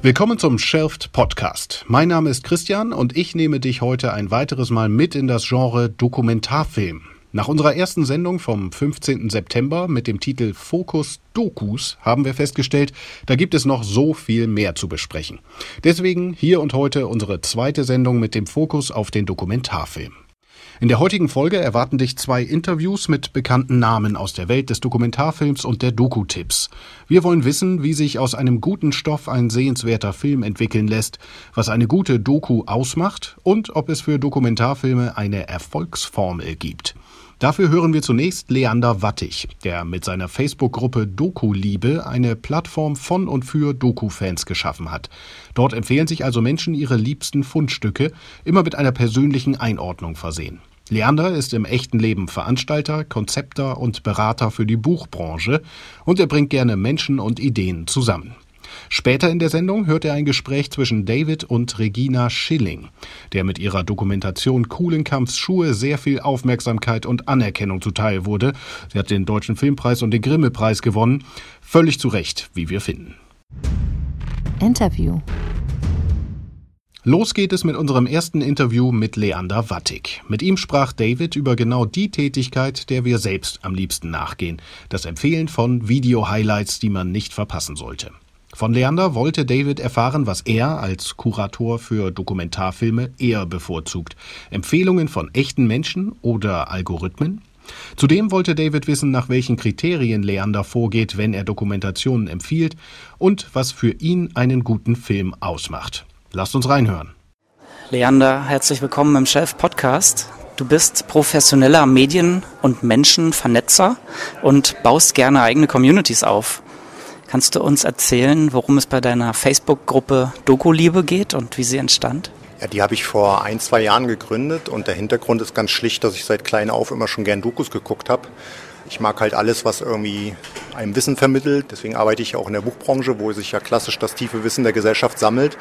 Willkommen zum Shelft Podcast. Mein Name ist Christian und ich nehme dich heute ein weiteres Mal mit in das Genre Dokumentarfilm. Nach unserer ersten Sendung vom 15. September mit dem Titel Fokus Dokus haben wir festgestellt, da gibt es noch so viel mehr zu besprechen. Deswegen hier und heute unsere zweite Sendung mit dem Fokus auf den Dokumentarfilm. In der heutigen Folge erwarten dich zwei Interviews mit bekannten Namen aus der Welt des Dokumentarfilms und der Doku-Tipps. Wir wollen wissen, wie sich aus einem guten Stoff ein sehenswerter Film entwickeln lässt, was eine gute Doku ausmacht und ob es für Dokumentarfilme eine Erfolgsformel gibt. Dafür hören wir zunächst Leander Wattig, der mit seiner Facebook-Gruppe Doku-Liebe eine Plattform von und für Doku-Fans geschaffen hat. Dort empfehlen sich also Menschen ihre liebsten Fundstücke, immer mit einer persönlichen Einordnung versehen. Leander ist im echten Leben Veranstalter, Konzepter und Berater für die Buchbranche und er bringt gerne Menschen und Ideen zusammen. Später in der Sendung hört er ein Gespräch zwischen David und Regina Schilling, der mit ihrer Dokumentation Kuhlenkampfs Schuhe sehr viel Aufmerksamkeit und Anerkennung zuteil wurde. Sie hat den Deutschen Filmpreis und den Grimme-Preis gewonnen. Völlig zu Recht, wie wir finden. Interview. Los geht es mit unserem ersten Interview mit Leander Wattig. Mit ihm sprach David über genau die Tätigkeit, der wir selbst am liebsten nachgehen. Das Empfehlen von Video-Highlights, die man nicht verpassen sollte. Von Leander wollte David erfahren, was er als Kurator für Dokumentarfilme eher bevorzugt. Empfehlungen von echten Menschen oder Algorithmen? Zudem wollte David wissen, nach welchen Kriterien Leander vorgeht, wenn er Dokumentationen empfiehlt und was für ihn einen guten Film ausmacht. Lasst uns reinhören. Leander, herzlich willkommen im Chef Podcast. Du bist professioneller Medien- und Menschenvernetzer und baust gerne eigene Communities auf. Kannst du uns erzählen, worum es bei deiner Facebook-Gruppe Doku-Liebe geht und wie sie entstand? Ja, die habe ich vor ein, zwei Jahren gegründet und der Hintergrund ist ganz schlicht, dass ich seit klein auf immer schon gern Dokus geguckt habe. Ich mag halt alles, was irgendwie einem Wissen vermittelt. Deswegen arbeite ich auch in der Buchbranche, wo sich ja klassisch das tiefe Wissen der Gesellschaft sammelt.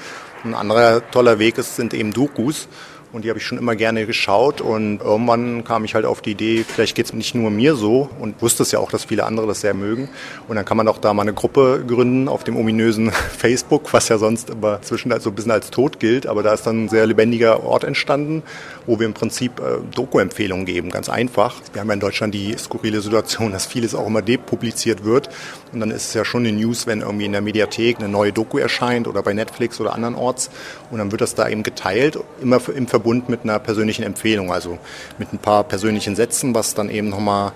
Ein anderer toller Weg ist, sind eben Dokus. Und die habe ich schon immer gerne geschaut. Und irgendwann kam ich halt auf die Idee, vielleicht geht es nicht nur mir so und wusste es ja auch, dass viele andere das sehr mögen. Und dann kann man auch da mal eine Gruppe gründen auf dem ominösen Facebook, was ja sonst aber zwischen so ein bisschen als tot gilt. Aber da ist dann ein sehr lebendiger Ort entstanden, wo wir im Prinzip äh, Doku-Empfehlungen geben, ganz einfach. Wir haben ja in Deutschland die skurrile Situation, dass vieles auch immer depubliziert wird. Und dann ist es ja schon eine News, wenn irgendwie in der Mediathek eine neue Doku erscheint oder bei Netflix oder andernorts. Und dann wird das da eben geteilt, immer im Verbund Verbund mit einer persönlichen Empfehlung, also mit ein paar persönlichen Sätzen, was dann eben nochmal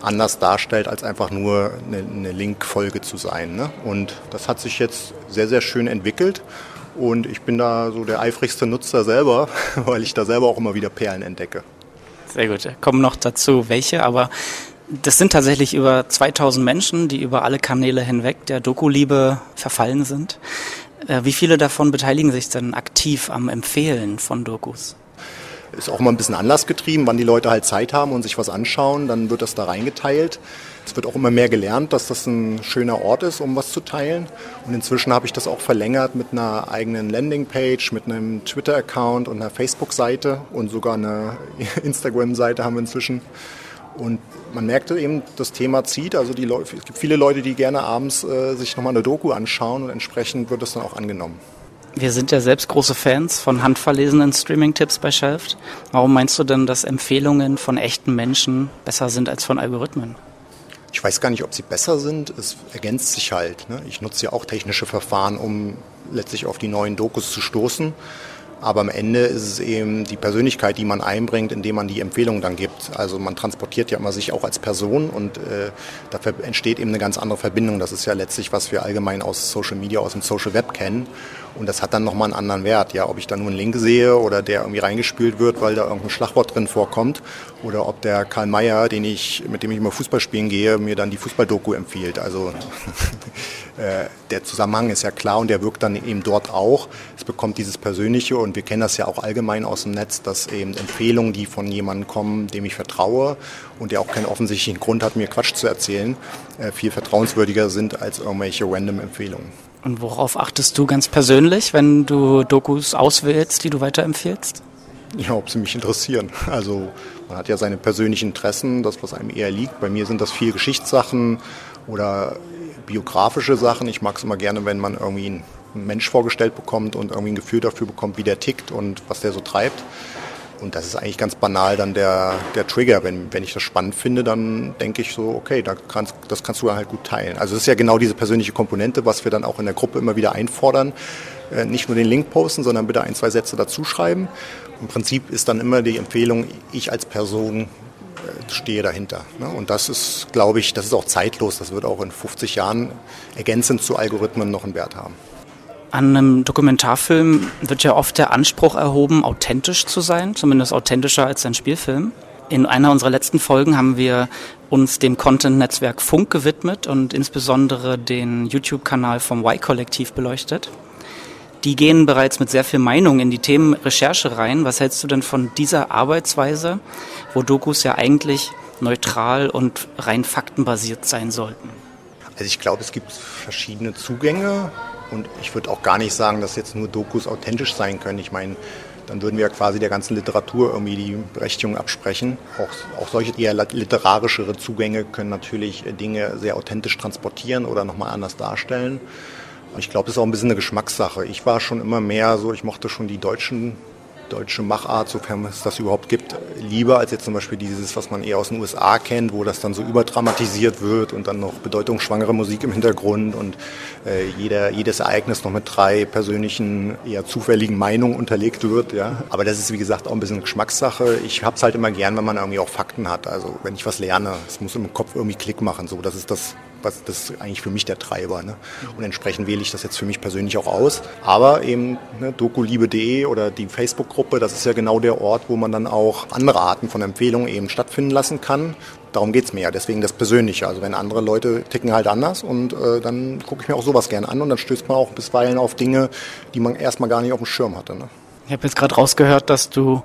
anders darstellt, als einfach nur eine, eine Link-Folge zu sein. Ne? Und das hat sich jetzt sehr, sehr schön entwickelt. Und ich bin da so der eifrigste Nutzer selber, weil ich da selber auch immer wieder Perlen entdecke. Sehr gut, kommen noch dazu welche, aber das sind tatsächlich über 2000 Menschen, die über alle Kanäle hinweg der Doku-Liebe verfallen sind. Äh, wie viele davon beteiligen sich denn aktiv am Empfehlen von Dokus? Ist auch mal ein bisschen anlassgetrieben, wann die Leute halt Zeit haben und sich was anschauen, dann wird das da reingeteilt. Es wird auch immer mehr gelernt, dass das ein schöner Ort ist, um was zu teilen. Und inzwischen habe ich das auch verlängert mit einer eigenen Landingpage, mit einem Twitter-Account und einer Facebook-Seite und sogar einer Instagram-Seite haben wir inzwischen. Und man merkte eben, das Thema zieht. Also die Leute, es gibt viele Leute, die gerne abends äh, sich nochmal eine Doku anschauen und entsprechend wird das dann auch angenommen. Wir sind ja selbst große Fans von handverlesenen Streaming-Tipps bei Shelft. Warum meinst du denn, dass Empfehlungen von echten Menschen besser sind als von Algorithmen? Ich weiß gar nicht, ob sie besser sind. Es ergänzt sich halt. Ne? Ich nutze ja auch technische Verfahren, um letztlich auf die neuen Dokus zu stoßen. Aber am Ende ist es eben die Persönlichkeit, die man einbringt, indem man die Empfehlung dann gibt. Also man transportiert ja immer sich auch als Person und äh, dafür entsteht eben eine ganz andere Verbindung. Das ist ja letztlich, was wir allgemein aus Social Media, aus dem Social Web kennen. Und das hat dann nochmal einen anderen Wert. Ja, ob ich da nur einen Link sehe oder der irgendwie reingespült wird, weil da irgendein Schlagwort drin vorkommt. Oder ob der Karl Mayer, den ich, mit dem ich immer Fußball spielen gehe, mir dann die Fußballdoku empfiehlt. Also äh, der Zusammenhang ist ja klar und der wirkt dann eben dort auch. Es bekommt dieses Persönliche und wir kennen das ja auch allgemein aus dem Netz, dass eben Empfehlungen, die von jemandem kommen, dem ich vertraue und der auch keinen offensichtlichen Grund hat, mir Quatsch zu erzählen, äh, viel vertrauenswürdiger sind als irgendwelche random Empfehlungen. Und worauf achtest du ganz persönlich, wenn du Dokus auswählst, die du weiterempfehlst? Ja, ob sie mich interessieren. Also man hat ja seine persönlichen Interessen, das, was einem eher liegt. Bei mir sind das viel Geschichtssachen oder biografische Sachen. Ich mag es immer gerne, wenn man irgendwie einen Mensch vorgestellt bekommt und irgendwie ein Gefühl dafür bekommt, wie der tickt und was der so treibt. Und das ist eigentlich ganz banal dann der, der Trigger. Wenn, wenn ich das spannend finde, dann denke ich so, okay, da kannst, das kannst du dann halt gut teilen. Also es ist ja genau diese persönliche Komponente, was wir dann auch in der Gruppe immer wieder einfordern. Äh, nicht nur den Link posten, sondern bitte ein, zwei Sätze dazu schreiben. Im Prinzip ist dann immer die Empfehlung, ich als Person äh, stehe dahinter. Ne? Und das ist, glaube ich, das ist auch zeitlos. Das wird auch in 50 Jahren ergänzend zu Algorithmen noch einen Wert haben. An einem Dokumentarfilm wird ja oft der Anspruch erhoben, authentisch zu sein, zumindest authentischer als ein Spielfilm. In einer unserer letzten Folgen haben wir uns dem Content-Netzwerk Funk gewidmet und insbesondere den YouTube-Kanal vom Y-Kollektiv beleuchtet. Die gehen bereits mit sehr viel Meinung in die Themen Recherche rein. Was hältst du denn von dieser Arbeitsweise, wo Dokus ja eigentlich neutral und rein faktenbasiert sein sollten? Also ich glaube, es gibt verschiedene Zugänge und ich würde auch gar nicht sagen, dass jetzt nur Dokus authentisch sein können. Ich meine, dann würden wir quasi der ganzen Literatur irgendwie die Berechtigung absprechen. Auch, auch solche eher literarischere Zugänge können natürlich Dinge sehr authentisch transportieren oder nochmal anders darstellen. Ich glaube, das ist auch ein bisschen eine Geschmackssache. Ich war schon immer mehr so, ich mochte schon die deutschen deutsche Machart, sofern es das überhaupt gibt, lieber als jetzt zum Beispiel dieses, was man eher aus den USA kennt, wo das dann so überdramatisiert wird und dann noch bedeutungsschwangere Musik im Hintergrund und äh, jeder, jedes Ereignis noch mit drei persönlichen, eher zufälligen Meinungen unterlegt wird. Ja. Aber das ist wie gesagt auch ein bisschen Geschmackssache. Ich habe es halt immer gern, wenn man irgendwie auch Fakten hat. Also wenn ich was lerne, es muss im Kopf irgendwie Klick machen. So, das ist das, was das ist eigentlich für mich der Treiber. Ne? Und entsprechend wähle ich das jetzt für mich persönlich auch aus. Aber eben ne, dokuliebe.de oder die Facebook-Gruppe, das ist ja genau der Ort, wo man dann auch andere Arten von Empfehlungen eben stattfinden lassen kann. Darum geht es mir ja, deswegen das Persönliche. Also wenn andere Leute ticken halt anders und äh, dann gucke ich mir auch sowas gerne an und dann stößt man auch bisweilen auf Dinge, die man erstmal gar nicht auf dem Schirm hatte. Ne? Ich habe jetzt gerade rausgehört, dass du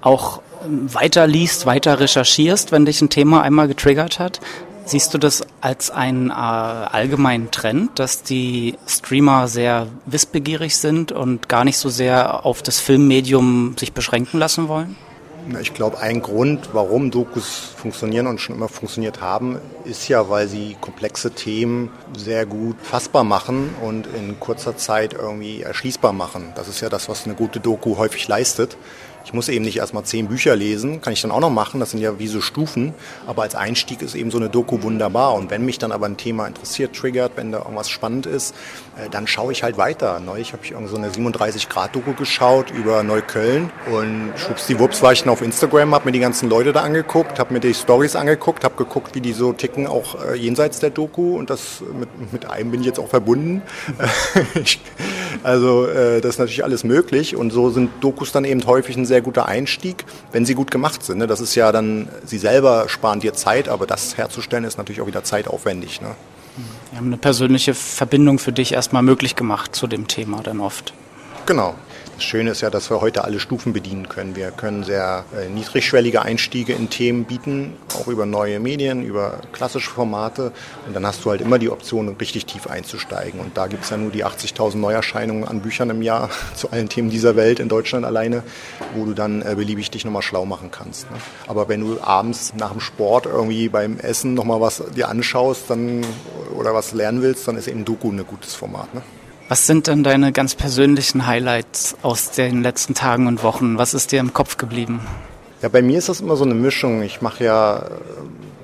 auch weiter liest, weiter recherchierst, wenn dich ein Thema einmal getriggert hat. Siehst du das als einen äh, allgemeinen Trend, dass die Streamer sehr wissbegierig sind und gar nicht so sehr auf das Filmmedium sich beschränken lassen wollen? Ich glaube, ein Grund, warum Dokus funktionieren und schon immer funktioniert haben, ist ja, weil sie komplexe Themen sehr gut fassbar machen und in kurzer Zeit irgendwie erschließbar machen. Das ist ja das, was eine gute Doku häufig leistet. Ich muss eben nicht erstmal zehn Bücher lesen, kann ich dann auch noch machen, das sind ja wie so Stufen, aber als Einstieg ist eben so eine Doku wunderbar und wenn mich dann aber ein Thema interessiert, triggert, wenn da irgendwas spannend ist, äh, dann schaue ich halt weiter. Neulich habe ich irgend so eine 37-Grad-Doku geschaut über Neukölln und schwuppsdiwupps war ich dann auf Instagram, habe mir die ganzen Leute da angeguckt, habe mir die Stories angeguckt, habe geguckt, wie die so ticken, auch äh, jenseits der Doku und das mit, mit einem bin ich jetzt auch verbunden. also äh, das ist natürlich alles möglich und so sind Dokus dann eben häufig ein sehr guter Einstieg, wenn sie gut gemacht sind. Ne? Das ist ja dann, sie selber sparen dir Zeit, aber das herzustellen ist natürlich auch wieder zeitaufwendig. Ne? Wir haben eine persönliche Verbindung für dich erstmal möglich gemacht zu dem Thema dann oft. Genau. Das Schöne ist ja, dass wir heute alle Stufen bedienen können. Wir können sehr äh, niedrigschwellige Einstiege in Themen bieten, auch über neue Medien, über klassische Formate. Und dann hast du halt immer die Option, richtig tief einzusteigen. Und da gibt es ja nur die 80.000 Neuerscheinungen an Büchern im Jahr zu allen Themen dieser Welt in Deutschland alleine, wo du dann äh, beliebig dich nochmal schlau machen kannst. Ne? Aber wenn du abends nach dem Sport irgendwie beim Essen nochmal was dir anschaust dann, oder was lernen willst, dann ist eben Doku ein gutes Format. Ne? Was sind denn deine ganz persönlichen Highlights aus den letzten Tagen und Wochen? Was ist dir im Kopf geblieben? Ja, bei mir ist das immer so eine Mischung. Ich mache ja äh,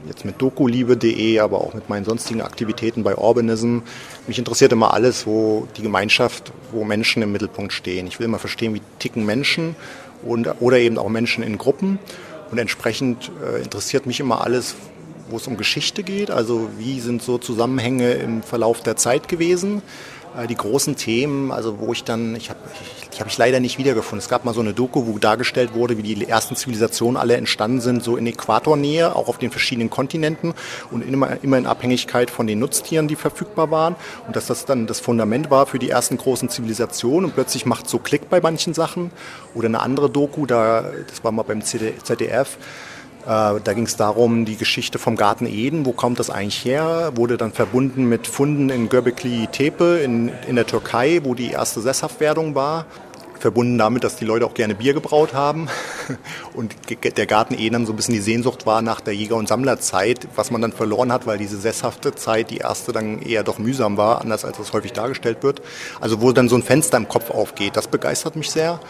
jetzt mit dokuliebe.de, aber auch mit meinen sonstigen Aktivitäten bei Urbanism. Mich interessiert immer alles, wo die Gemeinschaft, wo Menschen im Mittelpunkt stehen. Ich will immer verstehen, wie ticken Menschen und, oder eben auch Menschen in Gruppen. Und entsprechend äh, interessiert mich immer alles, wo es um Geschichte geht. Also wie sind so Zusammenhänge im Verlauf der Zeit gewesen die großen Themen, also wo ich dann, ich habe ich, hab ich leider nicht wiedergefunden. Es gab mal so eine Doku, wo dargestellt wurde, wie die ersten Zivilisationen alle entstanden sind, so in Äquatornähe, auch auf den verschiedenen Kontinenten und immer, immer in Abhängigkeit von den Nutztieren, die verfügbar waren. Und dass das dann das Fundament war für die ersten großen Zivilisationen und plötzlich macht so Klick bei manchen Sachen. Oder eine andere Doku, da, das war mal beim ZDF, äh, da ging es darum, die Geschichte vom Garten Eden, wo kommt das eigentlich her, wurde dann verbunden mit Funden in Göbekli Tepe in, in der Türkei, wo die erste Sesshaftwerdung war. verbunden damit, dass die Leute auch gerne Bier gebraut haben und der Garten eh dann so ein bisschen die Sehnsucht war nach der Jäger- und Sammlerzeit, was man dann verloren hat, weil diese sesshafte Zeit, die erste dann eher doch mühsam war, anders als das häufig dargestellt wird. Also wo dann so ein Fenster im Kopf aufgeht, das begeistert mich sehr.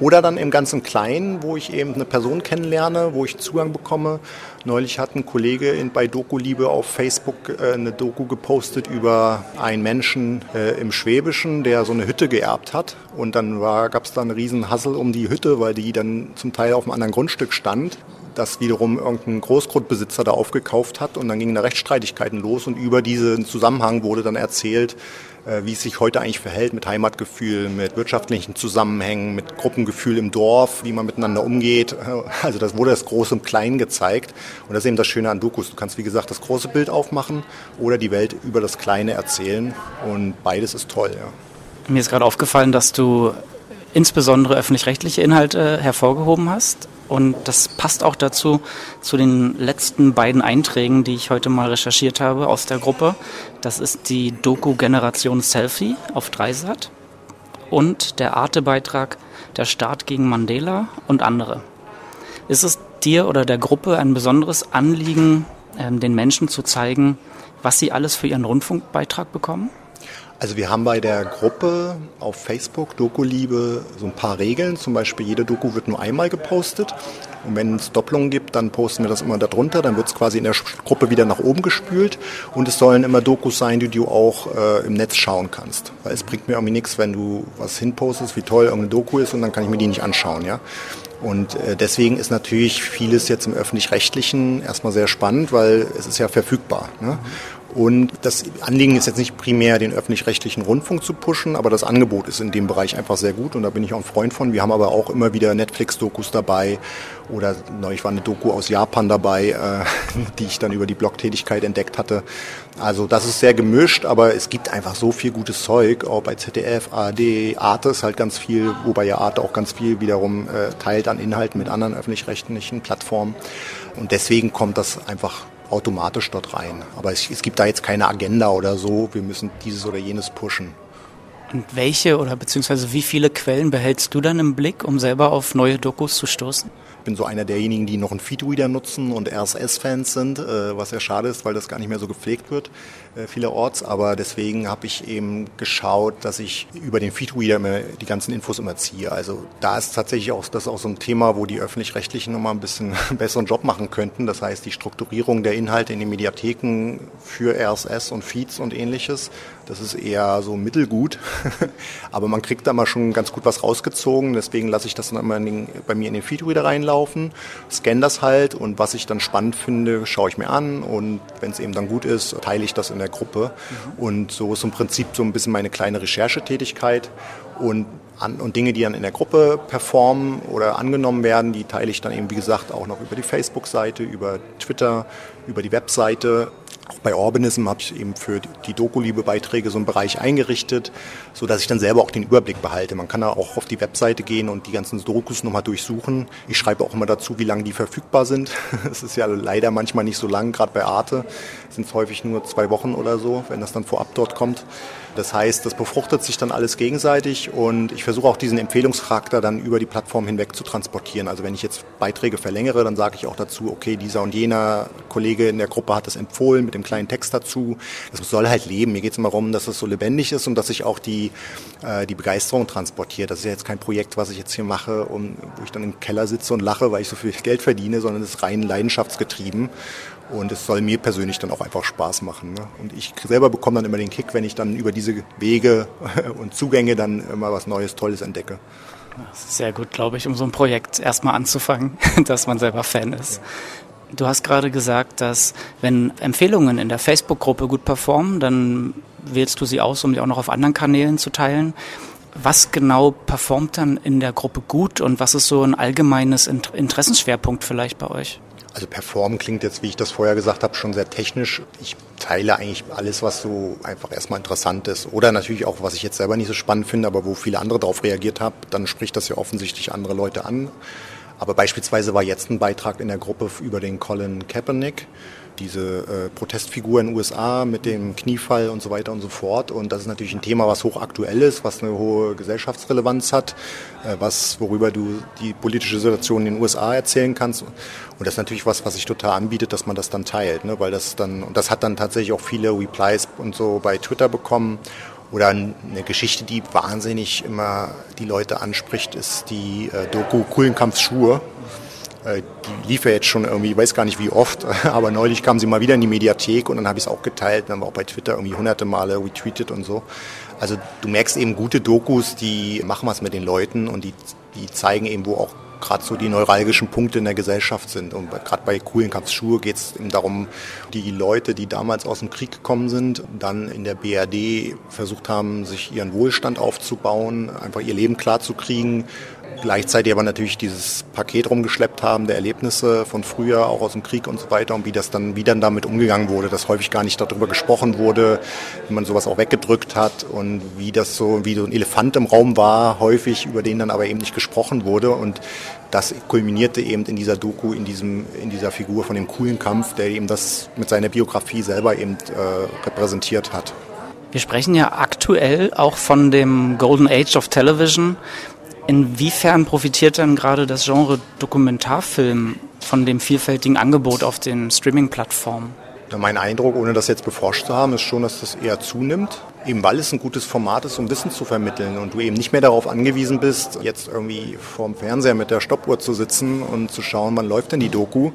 Oder dann im ganzen Kleinen, wo ich eben eine Person kennenlerne, wo ich Zugang bekomme. Neulich hat ein Kollege in, bei Doku Liebe auf Facebook äh, eine Doku gepostet über einen Menschen äh, im Schwäbischen, der so eine Hütte geerbt hat. Und dann gab es da einen riesen Hassel um die Hütte, weil die dann zum Teil auf einem anderen Grundstück stand das wiederum irgendein Großgrundbesitzer da aufgekauft hat und dann gingen da Rechtsstreitigkeiten los und über diesen Zusammenhang wurde dann erzählt, äh, wie es sich heute eigentlich verhält mit Heimatgefühl, mit wirtschaftlichen Zusammenhängen, mit Gruppengefühl im Dorf, wie man miteinander umgeht. Also das wurde das Große und Klein gezeigt. Und das ist eben das Schöne an Dokus. Du kannst, wie gesagt, das große Bild aufmachen oder die Welt über das Kleine erzählen. Und beides ist toll, ja. Mir ist gerade aufgefallen, dass du insbesondere öffentlich-rechtliche Inhalte hervorgehoben hast. Und das passt auch dazu, zu den letzten beiden Einträgen, die ich heute mal recherchiert habe aus der Gruppe. Das ist die Doku Generation Selfie auf Dreisat und der Arte-Beitrag Der Staat gegen Mandela und andere. Ist es dir oder der Gruppe ein besonderes Anliegen, ähm, den Menschen zu zeigen, was sie alles für ihren Rundfunkbeitrag bekommen? Also wir haben bei der Gruppe auf Facebook Doku-Liebe so ein paar Regeln. Zum Beispiel jede Doku wird nur einmal gepostet. Und wenn es Doppelungen gibt, dann posten wir das immer darunter. Dann wird es quasi in der Gruppe wieder nach oben gespült. Und es sollen immer Dokus sein, die du auch äh, im Netz schauen kannst. Weil es bringt mir irgendwie nichts, wenn du was hinpostest, wie toll irgendeine Doku ist und dann kann ich mir die nicht anschauen. Ja? Und äh, deswegen ist natürlich vieles jetzt im öffentlich-rechtlichen erstmal sehr spannend, weil es ist ja verfügbar. Ne? Und das Anliegen ist jetzt nicht primär, den öffentlich-rechtlichen Rundfunk zu pushen, aber das Angebot ist in dem Bereich einfach sehr gut und da bin ich auch ein Freund von. Wir haben aber auch immer wieder Netflix-Dokus dabei oder neulich war eine Doku aus Japan dabei, äh, die ich dann über die Blogtätigkeit entdeckt hatte. Also das ist sehr gemischt, aber es gibt einfach so viel gutes Zeug, auch bei ZDF, ARD, Arte ist halt ganz viel, wobei ja Arte auch ganz viel wiederum äh, teilt an Inhalten mit anderen öffentlich-rechtlichen Plattformen. Und deswegen kommt das einfach automatisch dort rein. Aber es, es gibt da jetzt keine Agenda oder so, wir müssen dieses oder jenes pushen. Und welche oder beziehungsweise wie viele Quellen behältst du dann im Blick, um selber auf neue Dokus zu stoßen? Bin so einer derjenigen, die noch einen Feedreader nutzen und RSS-Fans sind, äh, was ja schade ist, weil das gar nicht mehr so gepflegt wird äh, vielerorts. Aber deswegen habe ich eben geschaut, dass ich über den Feedreader immer die ganzen Infos immer ziehe. Also da ist tatsächlich auch das ist auch so ein Thema, wo die öffentlich-rechtlichen nochmal ein bisschen besseren Job machen könnten. Das heißt, die Strukturierung der Inhalte in den Mediatheken für RSS und Feeds und ähnliches, das ist eher so mittelgut. Aber man kriegt da mal schon ganz gut was rausgezogen. Deswegen lasse ich das dann immer den, bei mir in den Feedreader reinlaufen, scanne das halt und was ich dann spannend finde, schaue ich mir an und wenn es eben dann gut ist, teile ich das in der Gruppe. Mhm. Und so ist im Prinzip so ein bisschen meine kleine Recherchetätigkeit. Und an, und Dinge, die dann in der Gruppe performen oder angenommen werden, die teile ich dann eben, wie gesagt, auch noch über die Facebook-Seite, über Twitter, über die Webseite bei Urbanism habe ich eben für die Doku-Liebe-Beiträge so einen Bereich eingerichtet, so dass ich dann selber auch den Überblick behalte. Man kann da auch auf die Webseite gehen und die ganzen Dokus nochmal durchsuchen. Ich schreibe auch immer dazu, wie lange die verfügbar sind. Es ist ja leider manchmal nicht so lang, gerade bei Arte sind es häufig nur zwei Wochen oder so, wenn das dann vorab dort kommt. Das heißt, das befruchtet sich dann alles gegenseitig und ich versuche auch diesen Empfehlungscharakter dann über die Plattform hinweg zu transportieren. Also wenn ich jetzt Beiträge verlängere, dann sage ich auch dazu, okay, dieser und jener Kollege in der Gruppe hat das empfohlen mit dem kleinen Text dazu. Das soll halt leben. Mir geht es immer darum, dass es so lebendig ist und dass ich auch die, äh, die Begeisterung transportiert. Das ist ja jetzt kein Projekt, was ich jetzt hier mache, um, wo ich dann im Keller sitze und lache, weil ich so viel Geld verdiene, sondern es ist rein leidenschaftsgetrieben. Und es soll mir persönlich dann auch einfach Spaß machen. Ne? Und ich selber bekomme dann immer den Kick, wenn ich dann über diese Wege und Zugänge dann immer was Neues, Tolles entdecke. Das ist sehr gut, glaube ich, um so ein Projekt erstmal anzufangen, dass man selber Fan ist. Ja. Du hast gerade gesagt, dass wenn Empfehlungen in der Facebook-Gruppe gut performen, dann wählst du sie aus, um sie auch noch auf anderen Kanälen zu teilen. Was genau performt dann in der Gruppe gut und was ist so ein allgemeines Interessensschwerpunkt vielleicht bei euch? Also performen klingt jetzt, wie ich das vorher gesagt habe, schon sehr technisch. Ich teile eigentlich alles, was so einfach erstmal interessant ist. Oder natürlich auch, was ich jetzt selber nicht so spannend finde, aber wo viele andere darauf reagiert haben, dann spricht das ja offensichtlich andere Leute an. Aber beispielsweise war jetzt ein Beitrag in der Gruppe über den Colin Kaepernick, diese äh, Protestfigur in den USA mit dem Kniefall und so weiter und so fort. Und das ist natürlich ein Thema, was hochaktuell ist, was eine hohe Gesellschaftsrelevanz hat, äh, was, worüber du die politische Situation in den USA erzählen kannst. Und das ist natürlich was, was sich total anbietet, dass man das dann teilt, ne? weil das dann, und das hat dann tatsächlich auch viele Replies und so bei Twitter bekommen. Oder eine Geschichte, die wahnsinnig immer die Leute anspricht, ist die äh, Doku Kuhlenkampfschuhe. Die lief ja jetzt schon irgendwie, ich weiß gar nicht wie oft, aber neulich kam sie mal wieder in die Mediathek und dann habe ich es auch geteilt, dann war auch bei Twitter irgendwie hunderte Male retweetet und so. Also du merkst eben gute Dokus, die machen was mit den Leuten und die, die zeigen eben, wo auch gerade so die neuralgischen Punkte in der Gesellschaft sind. Und gerade bei coolen Kampfschuhe geht es eben darum, die Leute, die damals aus dem Krieg gekommen sind, dann in der BRD versucht haben, sich ihren Wohlstand aufzubauen, einfach ihr Leben klarzukriegen, gleichzeitig aber natürlich dieses Paket rumgeschleppt haben der Erlebnisse von früher, auch aus dem Krieg und so weiter und wie das dann, wie dann damit umgegangen wurde, dass häufig gar nicht darüber gesprochen wurde, wie man sowas auch weggedrückt hat und wie das so, wie so ein Elefant im Raum war, häufig, über den dann aber eben nicht gesprochen wurde und das kulminierte eben in dieser Doku, in diesem, in dieser Figur von dem coolen Kampf, der eben das mit seiner Biografie selber eben äh, repräsentiert hat. Wir sprechen ja aktuell auch von dem Golden Age of Television. Inwiefern profitiert denn gerade das Genre Dokumentarfilm von dem vielfältigen Angebot auf den Streaming-Plattformen? Mein Eindruck, ohne das jetzt beforscht zu haben, ist schon, dass das eher zunimmt. Eben weil es ein gutes Format ist, um Wissen zu vermitteln und du eben nicht mehr darauf angewiesen bist, jetzt irgendwie vorm Fernseher mit der Stoppuhr zu sitzen und zu schauen, wann läuft denn die Doku,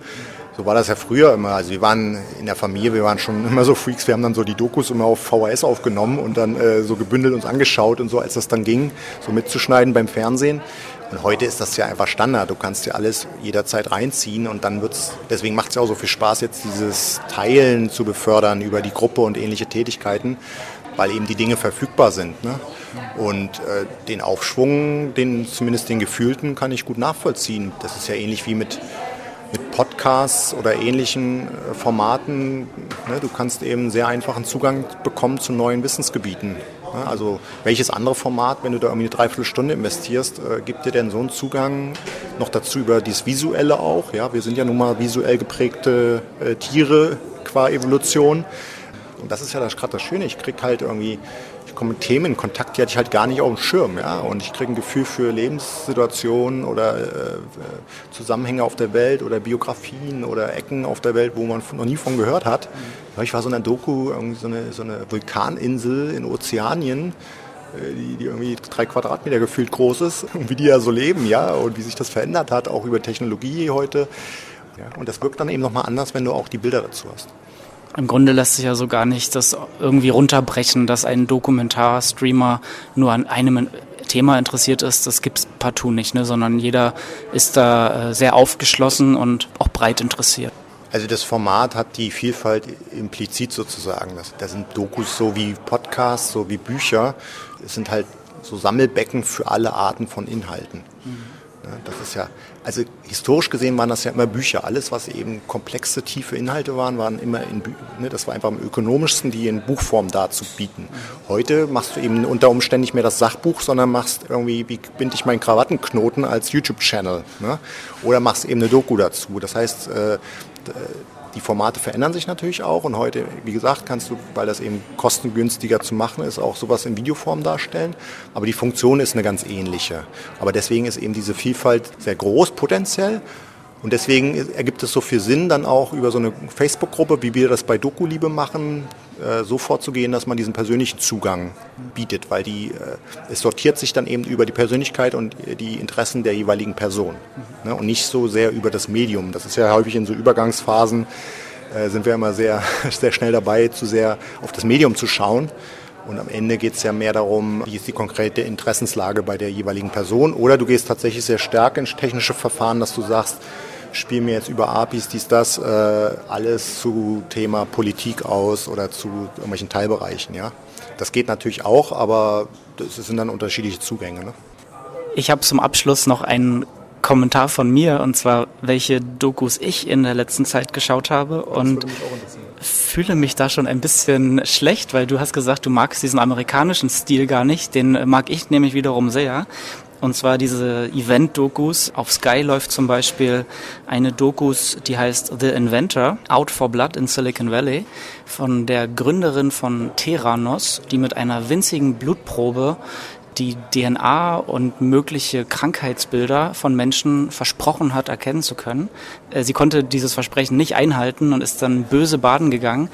so war das ja früher immer. Also wir waren in der Familie, wir waren schon immer so Freaks. Wir haben dann so die Dokus immer auf VHS aufgenommen und dann äh, so gebündelt uns angeschaut und so, als das dann ging, so mitzuschneiden beim Fernsehen. Und heute ist das ja einfach Standard. Du kannst dir alles jederzeit reinziehen und dann wird's, deswegen macht es ja auch so viel Spaß, jetzt dieses Teilen zu befördern über die Gruppe und ähnliche Tätigkeiten, weil eben die Dinge verfügbar sind. Ne? Und äh, den Aufschwung, den, zumindest den gefühlten, kann ich gut nachvollziehen. Das ist ja ähnlich wie mit mit Podcasts oder ähnlichen äh, Formaten. Ne, du kannst eben sehr einfachen Zugang bekommen zu neuen Wissensgebieten. Ne, also welches andere Format, wenn du da irgendwie eine Dreiviertelstunde investierst, äh, gibt dir denn so einen Zugang noch dazu über dieses Visuelle auch? Ja, wir sind ja nun mal visuell geprägte äh, Tiere qua Evolution. Und das ist ja gerade das Schöne. Ich kriege halt irgendwie ich komme mit Themen in Kontakt, die hatte ich halt gar nicht auf dem Schirm. Ja? Und ich kriege ein Gefühl für Lebenssituationen oder äh, Zusammenhänge auf der Welt oder Biografien oder Ecken auf der Welt, wo man noch nie von gehört hat. Ich war so in einer Doku, so eine, so eine Vulkaninsel in Ozeanien, äh, die, die, irgendwie drei Quadratmeter gefühlt groß ist und wie die ja so leben, ja, und wie sich das verändert hat, auch über Technologie heute. Ja, und das wirkt dann eben nochmal anders, wenn du auch die Bilder dazu hast. Im Grunde lässt sich ja so gar nicht das irgendwie runterbrechen, dass ein Dokumentarstreamer nur an einem Thema interessiert ist. Das gibt es partout nicht, ne? sondern jeder ist da äh, sehr aufgeschlossen und auch breit interessiert. Also das Format hat die Vielfalt implizit sozusagen. Da sind Dokus so wie Podcasts, so wie Bücher. Es sind halt so Sammelbecken für alle Arten von Inhalten. Mhm. Das ist ja, also historisch gesehen waren das ja immer Bücher. Alles, was eben komplexe, tiefe Inhalte waren, waren immer in Büchern. Ne, das war einfach am ökonomischsten, die in Buchform darzubieten. Heute machst du eben unter Umständen nicht mehr das Sachbuch, sondern machst irgendwie, wie binde ich meinen Krawattenknoten als YouTube-Channel. Ne? Oder machst eben eine Doku dazu. Das heißt, äh, die Formate verändern sich natürlich auch und heute, wie gesagt, kannst du, weil das eben kostengünstiger zu machen ist, auch sowas in Videoform darstellen. Aber die Funktion ist eine ganz ähnliche. Aber deswegen ist eben diese Vielfalt sehr groß potenziell. Und deswegen ergibt es so viel Sinn, dann auch über so eine Facebook-Gruppe, wie wir das bei Doku-Liebe machen, äh, so vorzugehen, dass man diesen persönlichen Zugang bietet, weil die, äh, es sortiert sich dann eben über die Persönlichkeit und die Interessen der jeweiligen Person ne, und nicht so sehr über das Medium. Das ist ja häufig in so Übergangsphasen, äh, sind wir immer sehr, sehr schnell dabei, zu sehr auf das Medium zu schauen. Und am Ende geht es ja mehr darum, wie ist die konkrete Interessenslage bei der jeweiligen Person. Oder du gehst tatsächlich sehr stark ins technische Verfahren, dass du sagst, spiele mir jetzt über APIs, dies, das, äh, alles zu Thema Politik aus oder zu irgendwelchen Teilbereichen. Ja? Das geht natürlich auch, aber das sind dann unterschiedliche Zugänge. Ne? Ich habe zum Abschluss noch einen Kommentar von mir und zwar, welche Dokus ich in der letzten Zeit geschaut habe und fühle mich da schon ein bisschen schlecht, weil du hast gesagt, du magst diesen amerikanischen Stil gar nicht, den mag ich nämlich wiederum sehr. Und zwar diese Event-Dokus. Auf Sky läuft zum Beispiel eine Dokus, die heißt The Inventor, Out for Blood in Silicon Valley, von der Gründerin von Theranos, die mit einer winzigen Blutprobe die DNA und mögliche Krankheitsbilder von Menschen versprochen hat, erkennen zu können. Äh, sie konnte dieses Versprechen nicht einhalten und ist dann böse baden gegangen.